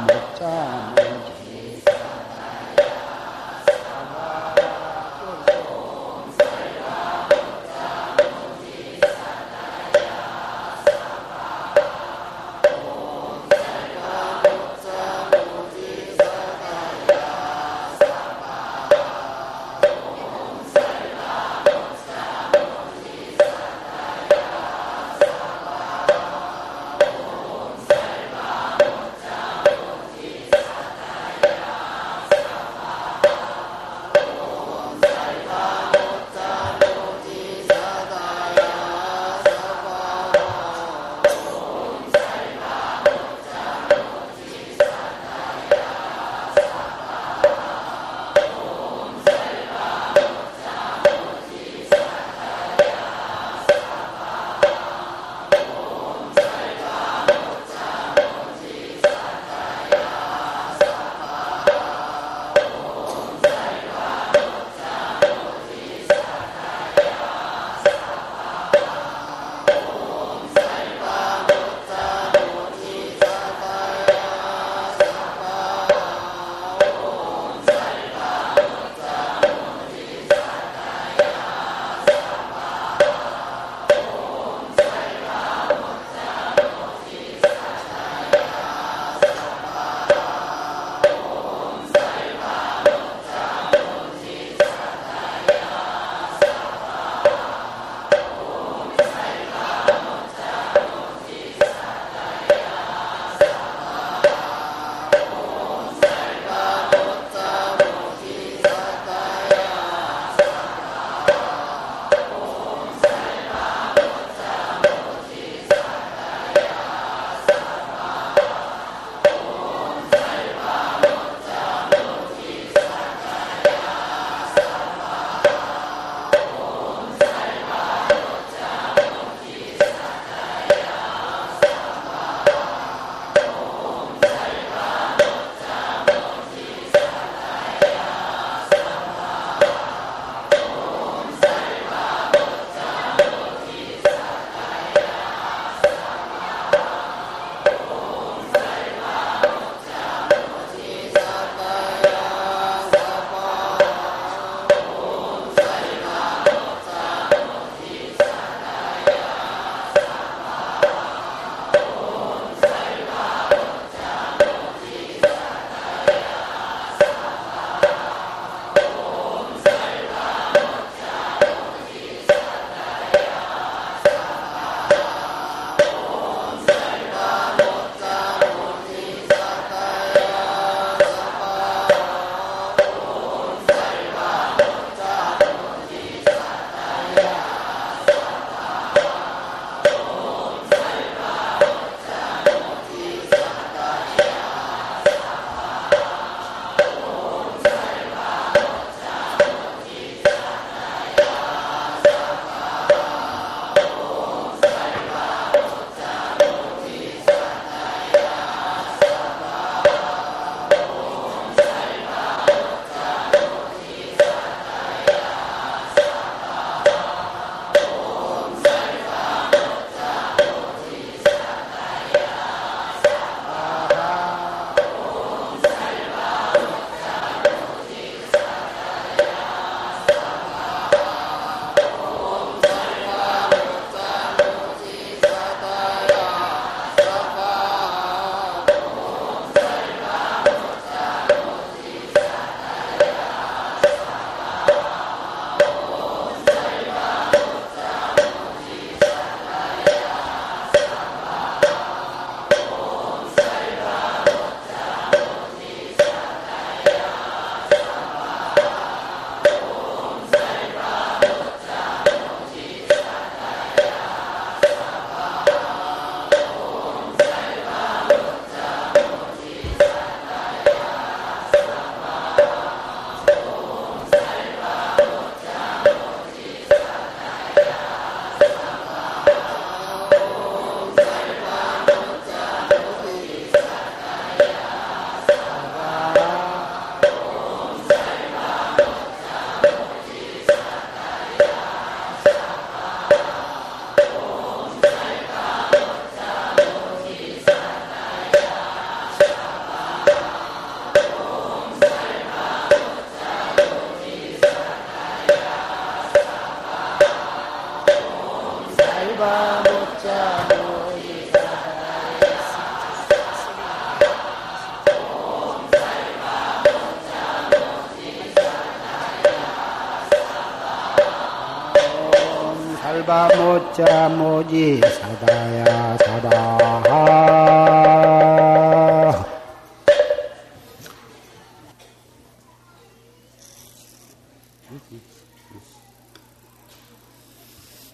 못자 못이 사다야 사다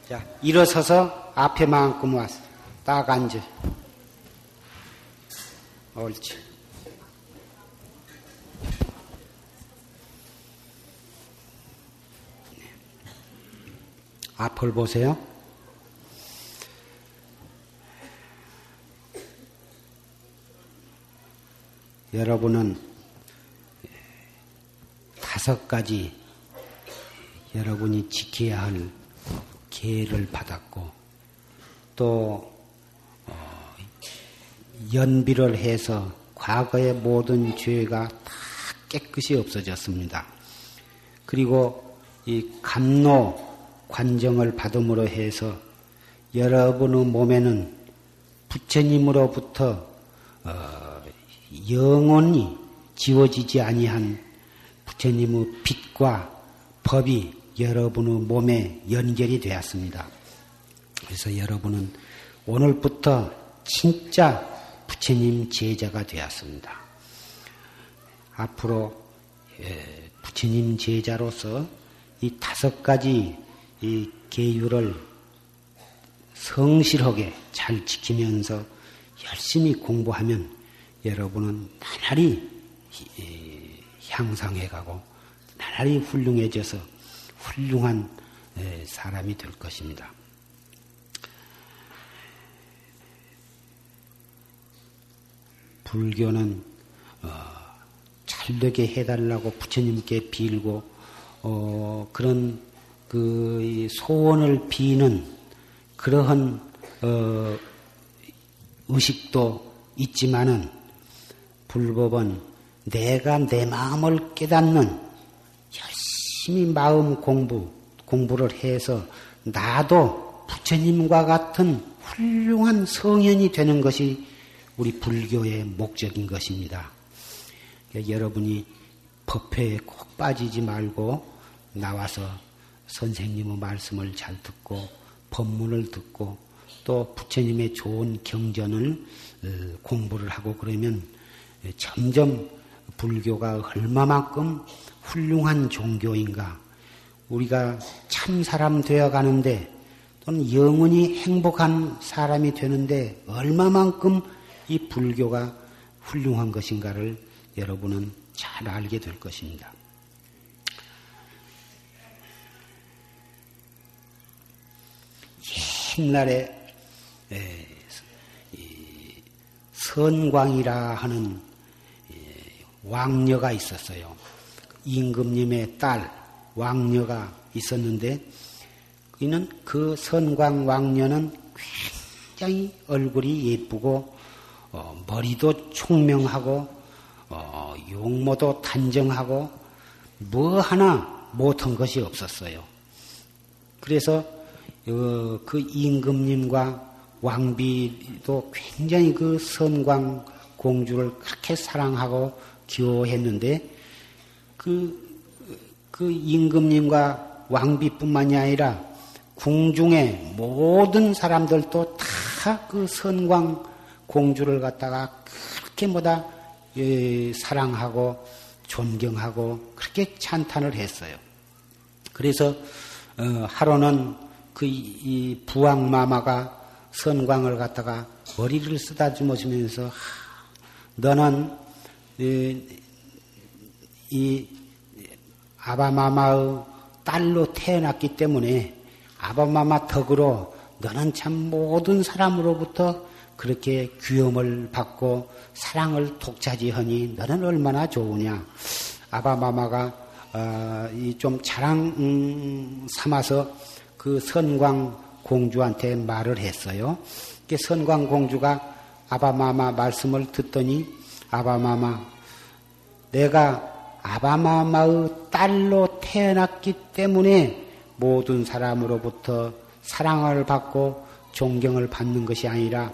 자 일어서서 앞에만큼 왔어. 딱 앉아. 옳지 앞을 보세요. 여러분은 다섯 가지 여러분이 지켜야 할 계를 받았고 또 어, 연비를 해서 과거의 모든 죄가 다 깨끗이 없어졌습니다. 그리고 이 감노 관정을 받음으로 해서 여러분의 몸에는 부처님으로부터 어, 영원히 지워지지 아니한 부처님의 빛과 법이 여러분의 몸에 연결이 되었습니다. 그래서 여러분은 오늘부터 진짜 부처님 제자가 되었습니다. 앞으로 예, 부처님 제자로서 이 다섯 가지 이 계율을 성실하게 잘 지키면서 열심히 공부하면 여러분은 나날이 향상해가고 나날이 훌륭해져서 훌륭한 사람이 될 것입니다. 불교는 어, 잘되게 해달라고 부처님께 빌고 어, 그런 그 소원을 비는 그러한 어, 의식도 있지만은 불법은 내가 내 마음을 깨닫는 열심히 마음 공부 공부를 해서 나도 부처님과 같은 훌륭한 성현이 되는 것이 우리 불교의 목적인 것입니다. 그러니까 여러분이 법회에 꼭 빠지지 말고 나와서 선생님의 말씀을 잘 듣고 법문을 듣고 또 부처님의 좋은 경전을 어, 공부를 하고 그러면 점점 불교가 얼마만큼 훌륭한 종교인가 우리가 참 사람 되어 가는데 또는 영원히 행복한 사람이 되는데 얼마만큼 이 불교가 훌륭한 것인가를 여러분은 잘 알게 될 것입니다. 옛날에 선광이라 하는 왕녀가 있었어요. 임금님의 딸 왕녀가 있었는데 이는 그 선광 왕녀는 굉장히 얼굴이 예쁘고 어, 머리도 총명하고 어, 용모도 단정하고 뭐 하나 못한 것이 없었어요. 그래서 어, 그 임금님과 왕비도 굉장히 그 선광 공주를 그렇게 사랑하고 기호했는데 그, 그 임금님과 왕비뿐만이 아니라 궁중의 모든 사람들도 다 그 선광 공주를 갖다가 그렇게 뭐다 예, 사랑하고 존경하고 그렇게 찬탄을 했어요. 그래서 어, 하루는 그 이 부왕 마마가 선광을 갖다가 머리를 쓰다듬어주면서 너는 이 아바마마의 딸로 태어났기 때문에 아바마마 덕으로 너는 참 모든 사람으로부터 그렇게 귀염을 받고 사랑을 독차지하니 너는 얼마나 좋으냐. 아바마마가 어, 좀 자랑 음, 삼아서 그 선광 공주한테 말을 했어요. 선광 공주가 아바마마 말씀을 듣더니 아바마마 내가 아바마마의 딸로 태어났기 때문에 모든 사람으로부터 사랑을 받고 존경을 받는 것이 아니라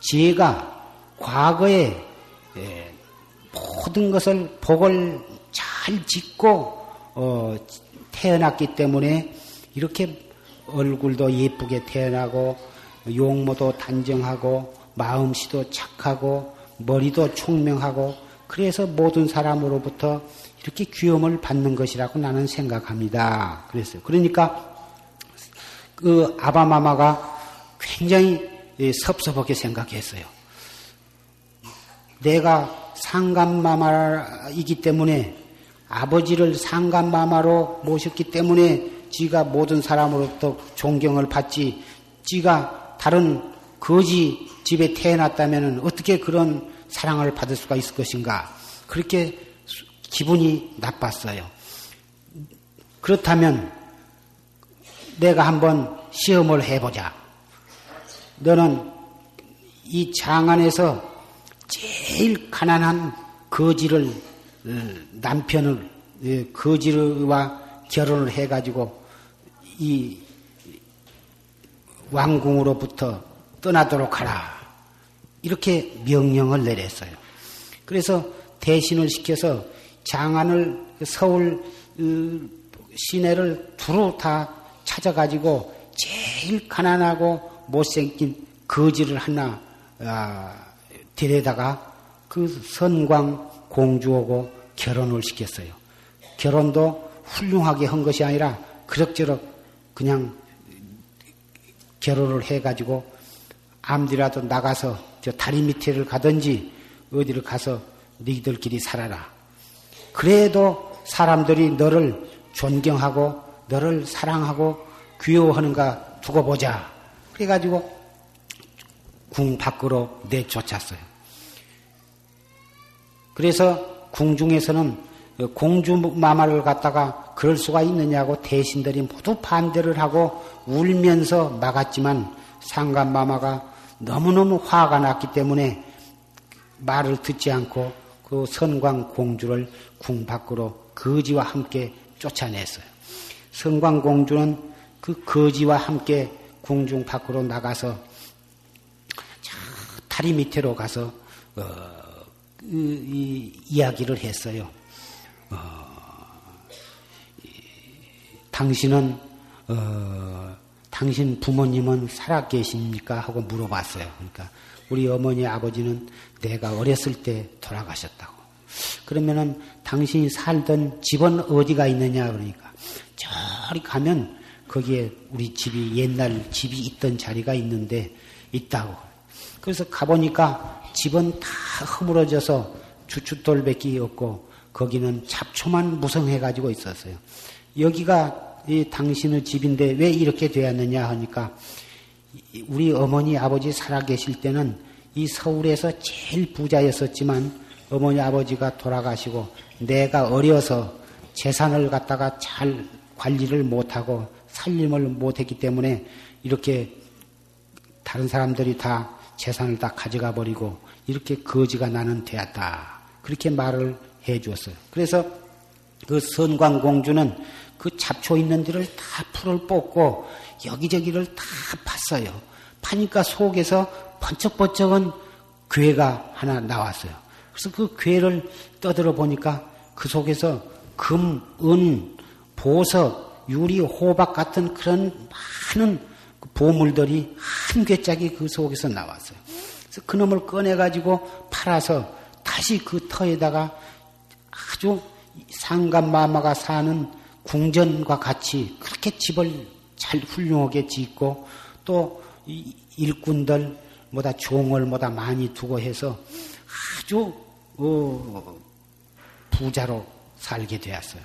제가 과거에 예, 모든 것을 복을 잘 짓고 어, 태어났기 때문에 이렇게 얼굴도 예쁘게 태어나고 용모도 단정하고 마음씨도 착하고 머리도 총명하고 그래서 모든 사람으로부터 이렇게 귀염을 받는 것이라고 나는 생각합니다. 그랬어요. 그러니까 그 아바마마가 굉장히 섭섭하게 생각했어요. 내가 상감마마이기 때문에 아버지를 상감마마로 모셨기 때문에 지가 모든 사람으로부터 존경을 받지 지가 다른 거지 집에 태어났다면 어떻게 그런 사랑을 받을 수가 있을 것인가 그렇게 기분이 나빴어요. 그렇다면 내가 한번 시험을 해보자. 너는 이 장안에서 제일 가난한 거지를 어, 남편을 예, 거지와 결혼을 해가지고 이 왕궁으로부터 떠나도록 하라. 이렇게 명령을 내렸어요. 그래서 대신을 시켜서 장안을 서울 어, 시내를 두루 다 찾아가지고 제일 가난하고 못생긴 거지를 하나 아, 데려다가 그 선광 공주하고 결혼을 시켰어요. 결혼도 훌륭하게 한 것이 아니라 그럭저럭 그냥 결혼을 해가지고 암디라도 나가서 저 다리 밑에를 가든지 어디를 가서 너희들끼리 살아라. 그래도 사람들이 너를 존경하고 너를 사랑하고 귀여워하는가 두고 보자. 그래가지고 궁 밖으로 내쫓았어요. 그래서 궁중에서는 공주 마마를 갖다가 그럴 수가 있느냐고 대신들이 모두 반대를 하고 울면서 막았지만 상간 마마가 너무너무 화가 났기 때문에 말을 듣지 않고 그 선광 공주를 궁 밖으로 거지와 함께 쫓아냈어요. 선광 공주는 그 거지와 함께 궁중 밖으로 나가서 다리 밑으로 가서 어, 이, 이, 야기를 했어요. 어, 이, 당신은 어, 당신 부모님은 살아 계십니까? 하고 물어봤어요. 그러니까 우리 어머니 아버지는 내가 어렸을 때 돌아가셨다고. 그러면은 당신이 살던 집은 어디가 있느냐 그러니까 저리 가면 거기에 우리 집이 옛날 집이 있던 자리가 있는데 있다고. 그래서 가보니까 집은 다 허물어져서 주춧돌밖에 없고 거기는 잡초만 무성해 가지고 있었어요. 여기가 이 당신의 집인데 왜 이렇게 되었느냐 하니까 우리 어머니 아버지 살아 계실 때는 이 서울에서 제일 부자였었지만 어머니 아버지가 돌아가시고 내가 어려서 재산을 갖다가 잘 관리를 못하고 살림을 못했기 때문에 이렇게 다른 사람들이 다 재산을 다 가져가 버리고 이렇게 거지가 나는 되었다. 그렇게 말을 해 주었어요. 그래서 그 선광공주는 그 잡초 있는 데를 다 풀을 뽑고 여기저기를 다 팠어요. 파니까 속에서 번쩍번쩍은 괴가 하나 나왔어요. 그래서 그 괴를 떠들어 보니까 그 속에서 금, 은, 보석, 유리, 호박 같은 그런 많은 보물들이 한 괴짝이 그 속에서 나왔어요. 그래서 그 놈을 꺼내가지고 팔아서 다시 그 터에다가 아주 상감마마가 사는 궁전과 같이 그렇게 집을 잘 훌륭하게 짓고 또 일꾼들 뭐다 종을 뭐다 많이 두고 해서 아주 어, 부자로 살게 되었어요.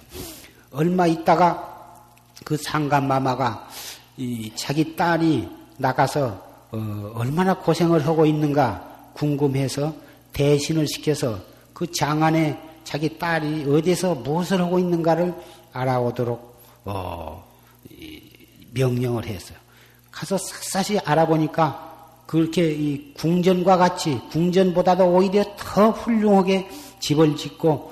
얼마 있다가 그 상감마마가 자기 딸이 나가서 어, 얼마나 고생을 하고 있는가 궁금해서 대신을 시켜서 그 장안에 자기 딸이 어디서 무엇을 하고 있는가를 알아오도록 어, 명령을 했어요. 가서 샅샅이 알아보니까 그렇게 이 궁전과 같이 궁전보다도 오히려 더 훌륭하게 집을 짓고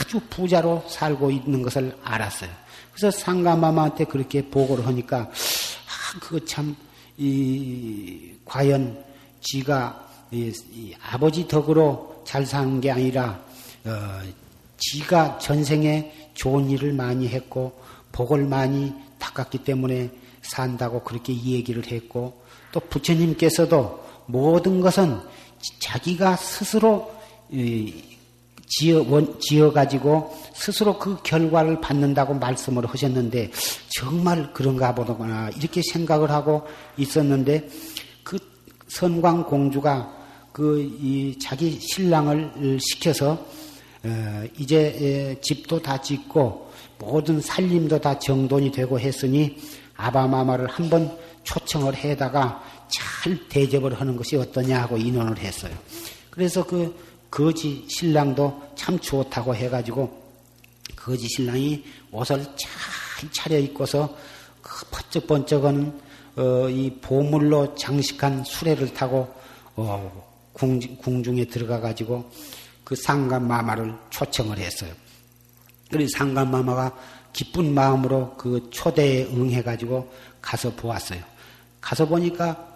아주 부자로 살고 있는 것을 알았어요. 그래서 상가마마한테 그렇게 보고를 하니까 아, 그거 참, 이, 과연 지가 이, 이 아버지 덕으로 잘 사는 게 아니라 어, 지가 전생에 좋은 일을 많이 했고 복을 많이 닦았기 때문에 산다고 그렇게 얘기를 했고 또 부처님께서도 모든 것은 자기가 스스로 지어, 지어 가지고 스스로 그 결과를 받는다고 말씀을 하셨는데 정말 그런가 보더구나 이렇게 생각을 하고 있었는데 그 선광 공주가 그 자기 신랑을 시켜서 어, 이제 집도 다 짓고 모든 살림도 다 정돈이 되고 했으니 아바마마를 한번 초청을 해다가 잘 대접을 하는 것이 어떠냐 하고 인원을 했어요. 그래서 그 거지 신랑도 참 좋다고 해가지고 거지 신랑이 옷을 잘 차려 입고서 그 번쩍번쩍한 어, 이 보물로 장식한 수레를 타고 어, 궁, 궁중에 들어가 가지고 그 상감마마를 초청을 했어요. 그래서 상감마마가 기쁜 마음으로 그 초대에 응해가지고 가서 보았어요. 가서 보니까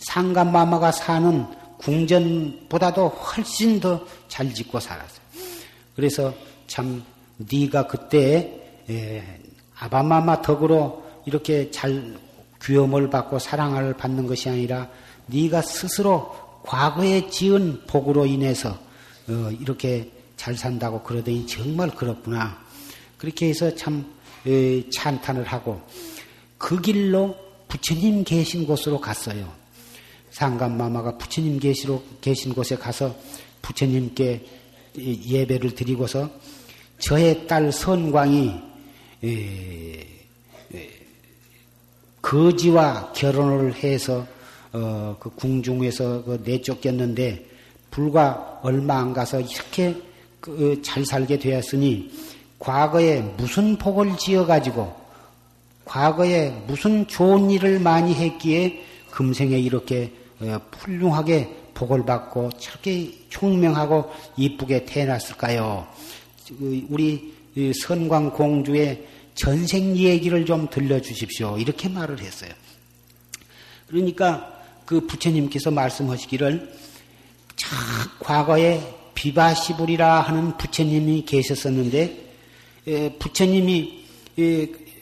상감마마가 사는 궁전보다도 훨씬 더 잘 짓고 살았어요. 그래서 참 네가 그때 아바마마 덕으로 이렇게 잘 귀염을 받고 사랑을 받는 것이 아니라 네가 스스로 과거에 지은 복으로 인해서 어, 이렇게 잘 산다고 그러더니 정말 그렇구나. 그렇게 해서 참 찬탄을 하고 그 길로 부처님 계신 곳으로 갔어요. 상감마마가 부처님 계시로 계신 곳에 가서 부처님께 예배를 드리고서 저의 딸 선광이 거지와 결혼을 해서 어, 그 궁중에서 그 내쫓겼는데 불과 얼마 안 가서 이렇게 그 잘 살게 되었으니 과거에 무슨 복을 지어가지고 과거에 무슨 좋은 일을 많이 했기에 금생에 이렇게 어, 훌륭하게 복을 받고 저렇게 총명하고 이쁘게 태어났을까요? 우리 선광 공주의 전생 얘기를 좀 들려주십시오. 이렇게 말을 했어요. 그러니까 그 부처님께서 말씀하시기를 자, 과거에 비바시불이라 하는 부처님이 계셨었는데 부처님이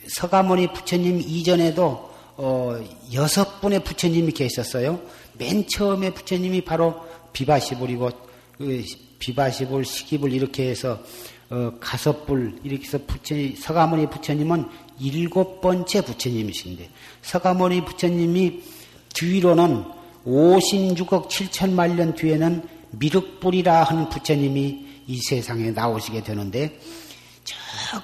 서가모니 부처님 이전에도 어, 여섯 분의 부처님이 계셨어요. 맨 처음에 부처님이 바로 비바시불이고 그 비바시불, 시기불 이렇게 해서 어, 가섭불 이렇게 해서 부처님, 서가모니 부처님은 일곱 번째 부처님이신데 서가모니 부처님이 뒤로는 56억 7천만 년 뒤에는 미륵불이라 하는 부처님이 이 세상에 나오시게 되는데 저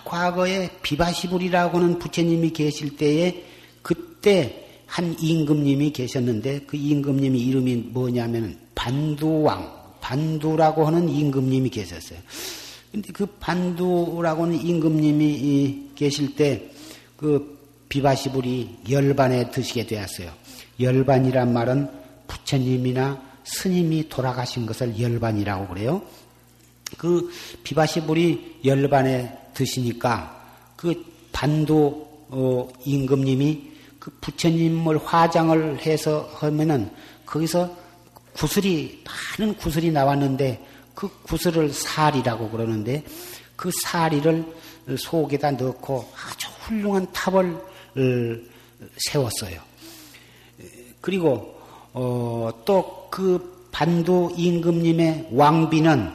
과거에 비바시불이라고 하는 부처님이 계실 때에 그때 한 임금님이 계셨는데 그 임금님이 이름이 뭐냐면 반두왕, 반두라고 하는 임금님이 계셨어요. 근데 그 반두라고 하는 임금님이 계실 때 그 비바시불이 열반에 드시게 되었어요. 열반이란 말은 부처님이나 스님이 돌아가신 것을 열반이라고 그래요. 그 비바시불이 열반에 드시니까 그 반두 어, 임금님이 그 부처님을 화장을 해서 하면은 거기서 구슬이 많은 구슬이 나왔는데 그 구슬을 살이라고 그러는데 그 살이를 속에다 넣고 아주 훌륭한 탑을 어, 세웠어요. 그리고 어, 또그 반두 임금님의 왕비는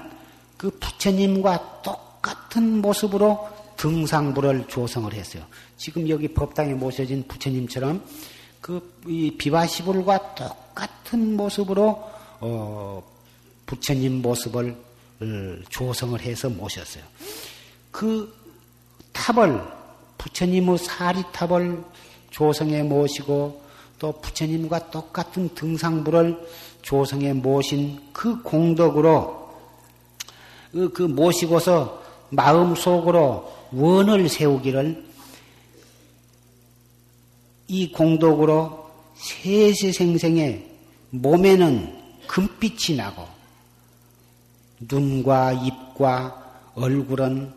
그 부처님과 똑같은 모습으로 등상부를 조성을 했어요. 지금 여기 법당에 모셔진 부처님처럼 그 비바시불과 똑같은 모습으로 어, 부처님 모습을 어, 조성을 해서 모셨어요. 그 탑을 부처님의 사리탑을 조성해 모시고 또 부처님과 똑같은 등상부를 조성해 모신 그 공덕으로 그, 그 모시고서 마음속으로 원을 세우기를 이 공덕으로 세세생생에 몸에는 금빛이 나고 눈과 입과 얼굴은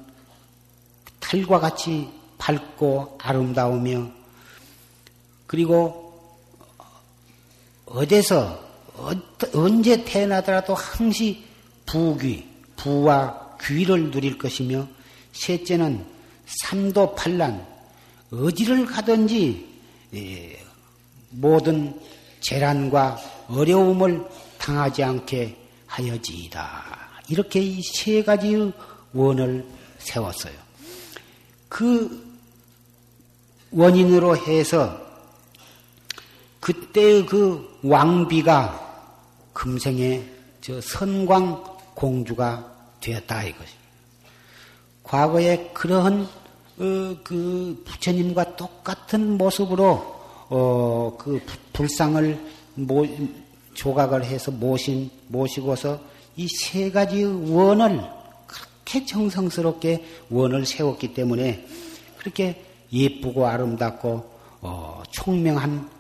달과 같이 밝고 아름다우며 그리고 어디서 언제 태어나더라도 항시 부귀, 부와 귀를 누릴 것이며 셋째는 삼도 팔란 어디를 가든지 예, 모든 재난과 어려움을 당하지 않게 하여지이다. 이렇게 이 세 가지의 원을 세웠어요. 그 원인으로 해서 그때의 그 왕비가 금생의 저 선광 공주가 되었다 이것입니다. 과거에 그러한 어, 그 부처님과 똑같은 모습으로 어, 그 불상을 모, 조각을 해서 모신 모시고서 이 세 가지의 원을 그렇게 정성스럽게 원을 세웠기 때문에 그렇게 예쁘고 아름답고 어, 총명한 어,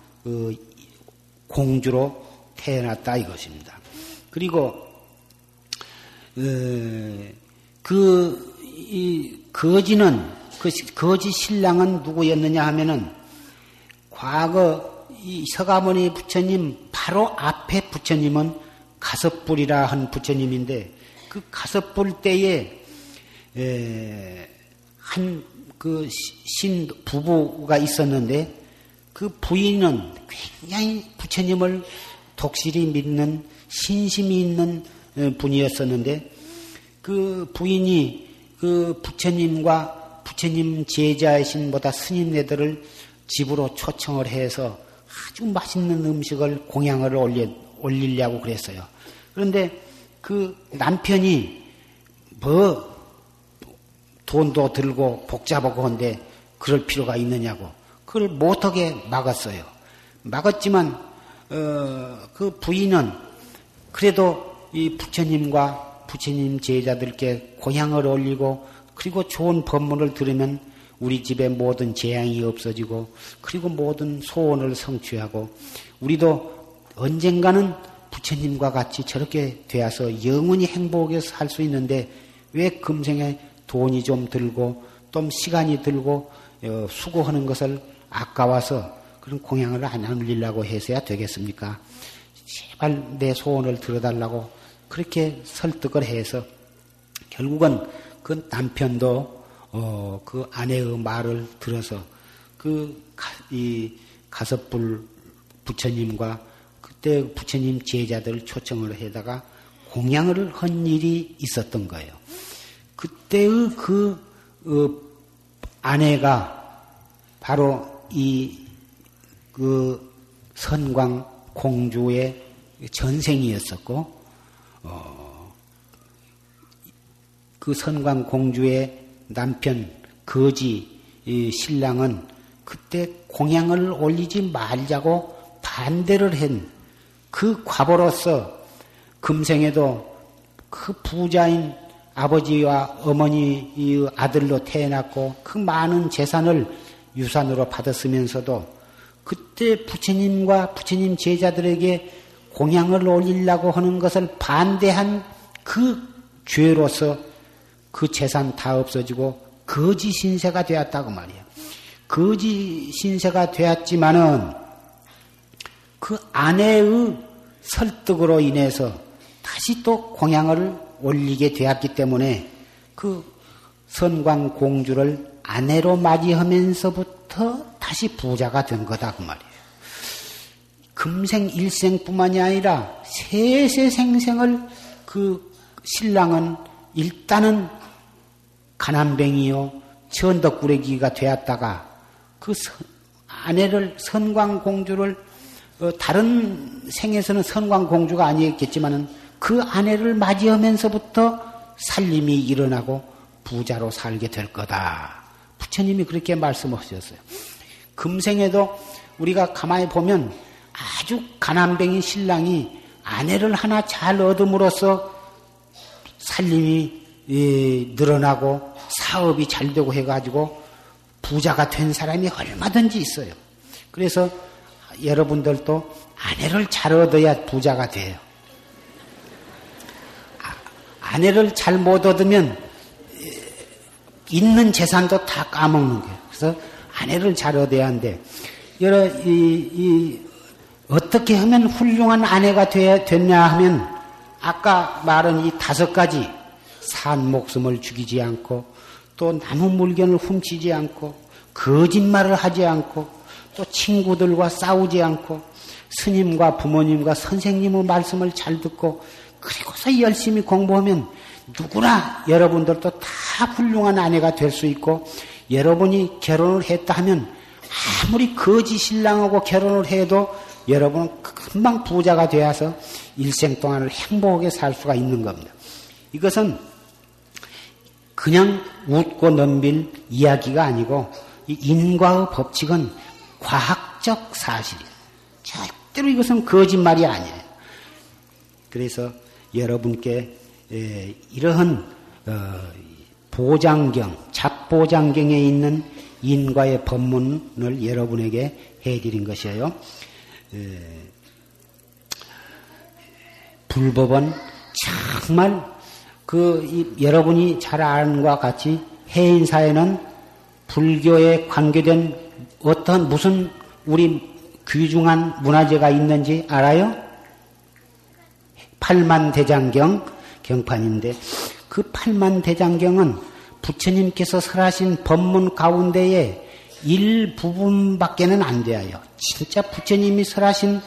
공주로 태어났다 이것입니다. 그리고 어, 그 이, 거지는 그 거지 신랑은 누구였느냐 하면은 과거 이 서가모니 부처님 바로 앞에 부처님은 가섭불이라 한 부처님인데 그 가섭불 때에 한 그 신 부부가 있었는데 그 부인은 굉장히 부처님을 독실히 믿는 신심이 있는 분이었었는데 그 부인이 그 부처님과 부처님 제자이신 보다 스님네들을 집으로 초청을 해서 아주 맛있는 음식을 공양을 올려, 올리려고 그랬어요. 그런데 그 남편이 뭐 돈도 들고 복잡하고 한데 그럴 필요가 있느냐고 그걸 못하게 막았어요. 막았지만 어, 그 부인은 그래도 이 부처님과 부처님 제자들께 고향을 올리고 그리고 좋은 법문을 들으면 우리 집에 모든 재앙이 없어지고 그리고 모든 소원을 성취하고 우리도 언젠가는 부처님과 같이 저렇게 되어서 영원히 행복하게 살 수 있는데 왜 금생에 돈이 좀 들고 또 시간이 들고 어, 수고하는 것을 아까워서 그런 공양을 안 올리려고 해서야 되겠습니까? 제발 내 소원을 들어달라고 그렇게 설득을 해서 결국은 그 남편도 어, 그 아내의 말을 들어서 그이 가섭불 부처님과 그때 부처님 제자들 초청을 해다가 공양을 한 일이 있었던 거예요. 그때의 그 어, 아내가 바로 이 그 선광 공주의 전생이었었고 어, 그 선광 공주의 남편 거지 신랑은 그때 공양을 올리지 말자고 반대를 한 그 과보로서 금생에도 그 부자인 아버지와 어머니의 아들로 태어났고 그 많은 재산을 유산으로 받았으면서도 그때 부처님과 부처님 제자들에게 공양을 올리려고 하는 것을 반대한 그 죄로서 그 재산 다 없어지고 거지 신세가 되었다고 말이야. 거지 신세가 되었지만은 그 아내의 설득으로 인해서 다시 또 공양을 올리게 되었기 때문에 그 선광 공주를 아내로 맞이하면서부터 다시 부자가 된 거다 그 말이에요. 금생 일생뿐만이 아니라 세세 생생을 그 신랑은 일단은 가난뱅이요 천덕꾸레기가 되었다가 그 아내를 선광공주를 어, 다른 생에서는 선광공주가 아니었겠지만은 그 아내를 맞이하면서부터 살림이 일어나고 부자로 살게 될 거다. 부처님이 그렇게 말씀하셨어요. 금생에도 우리가 가만히 보면 아주 가난뱅이 신랑이 아내를 하나 잘 얻음으로써 살림이 예, 늘어나고 사업이 잘 되고 해가지고 부자가 된 사람이 얼마든지 있어요. 그래서 여러분들도 아내를 잘 얻어야 부자가 돼요. 아, 아내를 잘 못 얻으면 예, 있는 재산도 다 까먹는 거예요. 그래서 아내를 잘 얻어야 하는데 여러 이, 이 어떻게 하면 훌륭한 아내가 되, 됐냐 하면 아까 말한 이 다섯 가지 산 목숨을 죽이지 않고 또 나무 물건을 훔치지 않고 거짓말을 하지 않고 또 친구들과 싸우지 않고 스님과 부모님과 선생님의 말씀을 잘 듣고 그리고서 열심히 공부하면 누구나 여러분들도 다 훌륭한 아내가 될 수 있고 여러분이 결혼을 했다 하면 아무리 거지 신랑하고 결혼을 해도 여러분은 금방 부자가 되어서 일생 동안을 행복하게 살 수가 있는 겁니다. 이것은 그냥 웃고 넘빌 이야기가 아니고 인과의 법칙은 과학적 사실이에요. 절대로 이것은 거짓말이 아니에요. 그래서 여러분께 이러한 어, 보장경, 잡보장경에 있는 인과의 법문을 여러분에게 해드린 것이에요. 불법은 정말 그 여러분이 잘 아는 것과 같이 해인사에는 불교에 관계된 어떤 무슨 우리 귀중한 문화재가 있는지 알아요? 팔만 대장경 경판인데 그 팔만 대장경은 부처님께서 설하신 법문 가운데에 일부분밖에는 안 돼요. 진짜 부처님이 설하신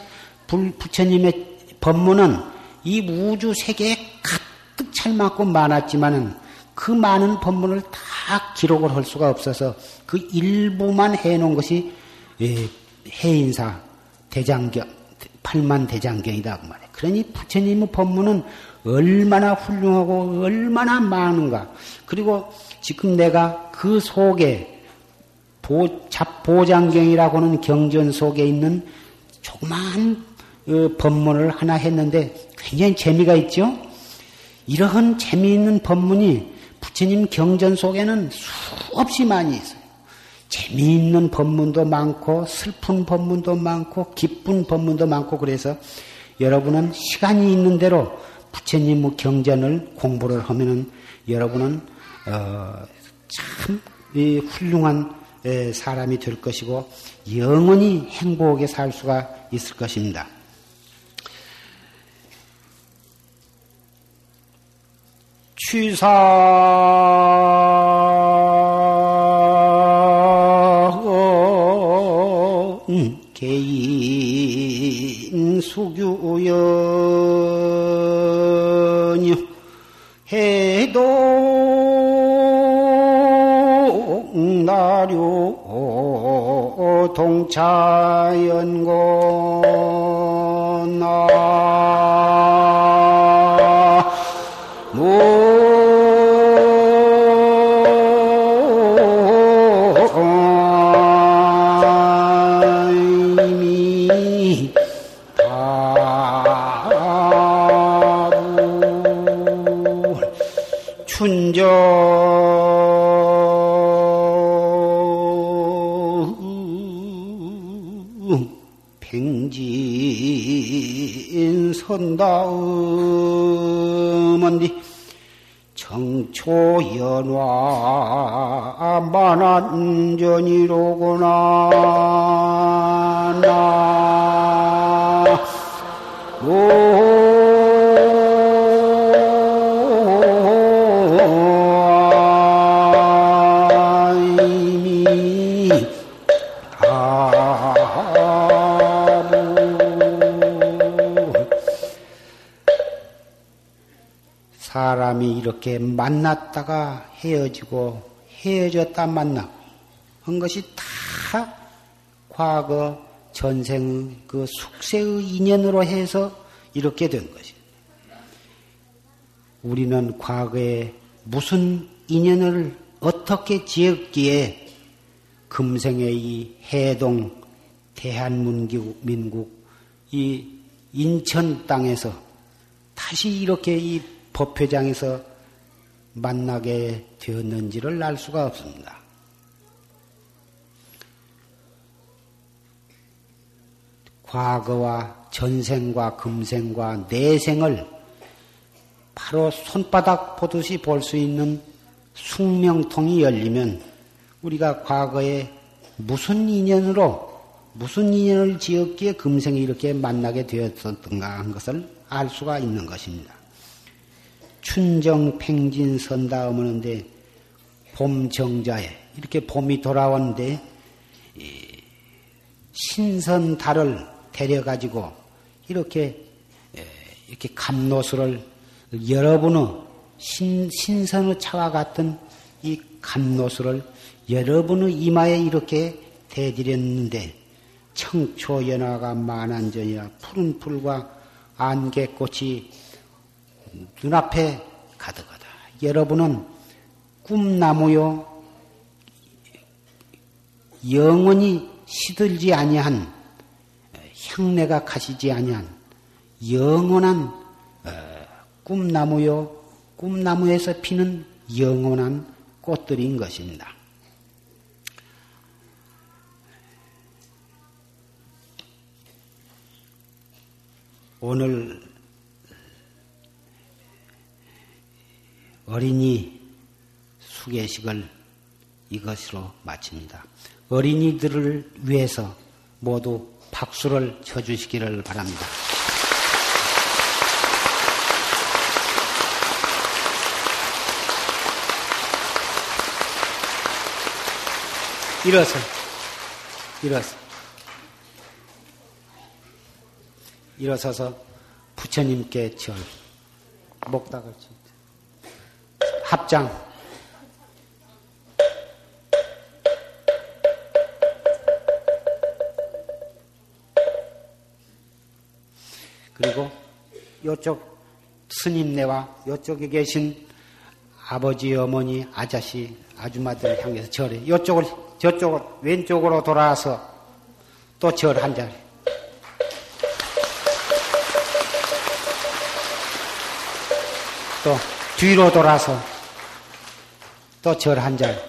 부처님의 법문은 이 우주 세계에 가득 찰만큼 많았지만은 그 많은 법문을 다 기록을 할 수가 없어서 그 일부만 해놓은 것이 예, 해인사 대장경, 팔만 대장경이다 그 말이에요. 그러니 부처님의 법문은 얼마나 훌륭하고 얼마나 많은가. 그리고 지금 내가 그 속에 보, 잡보장경이라고 하는 경전 속에 있는 조그마한 어, 법문을 하나 했는데 굉장히 재미가 있죠? 이러한 재미있는 법문이 부처님 경전 속에는 수없이 많이 있어요. 재미있는 법문도 많고 슬픈 법문도 많고 기쁜 법문도 많고 그래서 여러분은 시간이 있는 대로 부처님 경전을 공부를 하면은 여러분은 어, 참 훌륭한 사람이 될 것이고 영원히 행복하게 살 수가 있을 것입니다. 취사 개인 수규연 동차연고 나 다음은디 정초연화 만안전이로구나. 나 이 이렇게 만났다가 헤어지고 헤어졌다 만나고 한 것이 다 과거 전생 그 숙세의 인연으로 해서 이렇게 된 것입니다. 우리는 과거에 무슨 인연을 어떻게 지었기에 금생의 이 해동 대한민국 민국 이 인천 땅에서 다시 이렇게 이 법회장에서 만나게 되었는지를 알 수가 없습니다. 과거와 전생과 금생과 내생을 바로 손바닥 보듯이 볼 수 있는 숙명통이 열리면 우리가 과거에 무슨 인연으로 무슨 인연을 지었기에 금생에 이렇게 만나게 되었던가 한 것을 알 수가 있는 것입니다. 춘정 팽진 선다음하는데 봄 정자에 이렇게 봄이 돌아오는데 신선 달을 데려 가지고 이렇게 이렇게 감노수를 여러분의 신, 신선의 차와 같은 이 감노수를 여러분의 이마에 이렇게 대드렸는데 청초연화가 만한전이라 푸른 풀과 안개꽃이 눈앞에 가득하다. 여러분은 꿈나무요 영원히 시들지 아니한 향내가 가시지 아니한 영원한 어, 꿈나무요 꿈나무에서 피는 영원한 꽃들인 것입니다. 오늘 어린이 수계식을 이것으로 마칩니다. 어린이들을 위해서 모두 박수를 쳐주시기를 바랍니다. 일어서, 일어서. 일어서서 부처님께 절, 목닥을 치 합장. 그리고 요쪽 스님네와 요쪽에 계신 아버지, 어머니, 아저씨, 아줌마들 향해서 절해. 요쪽을, 저쪽을, 왼쪽으로 돌아와서 또 절 한 자리. 또 뒤로 돌아서 또 절한 자리.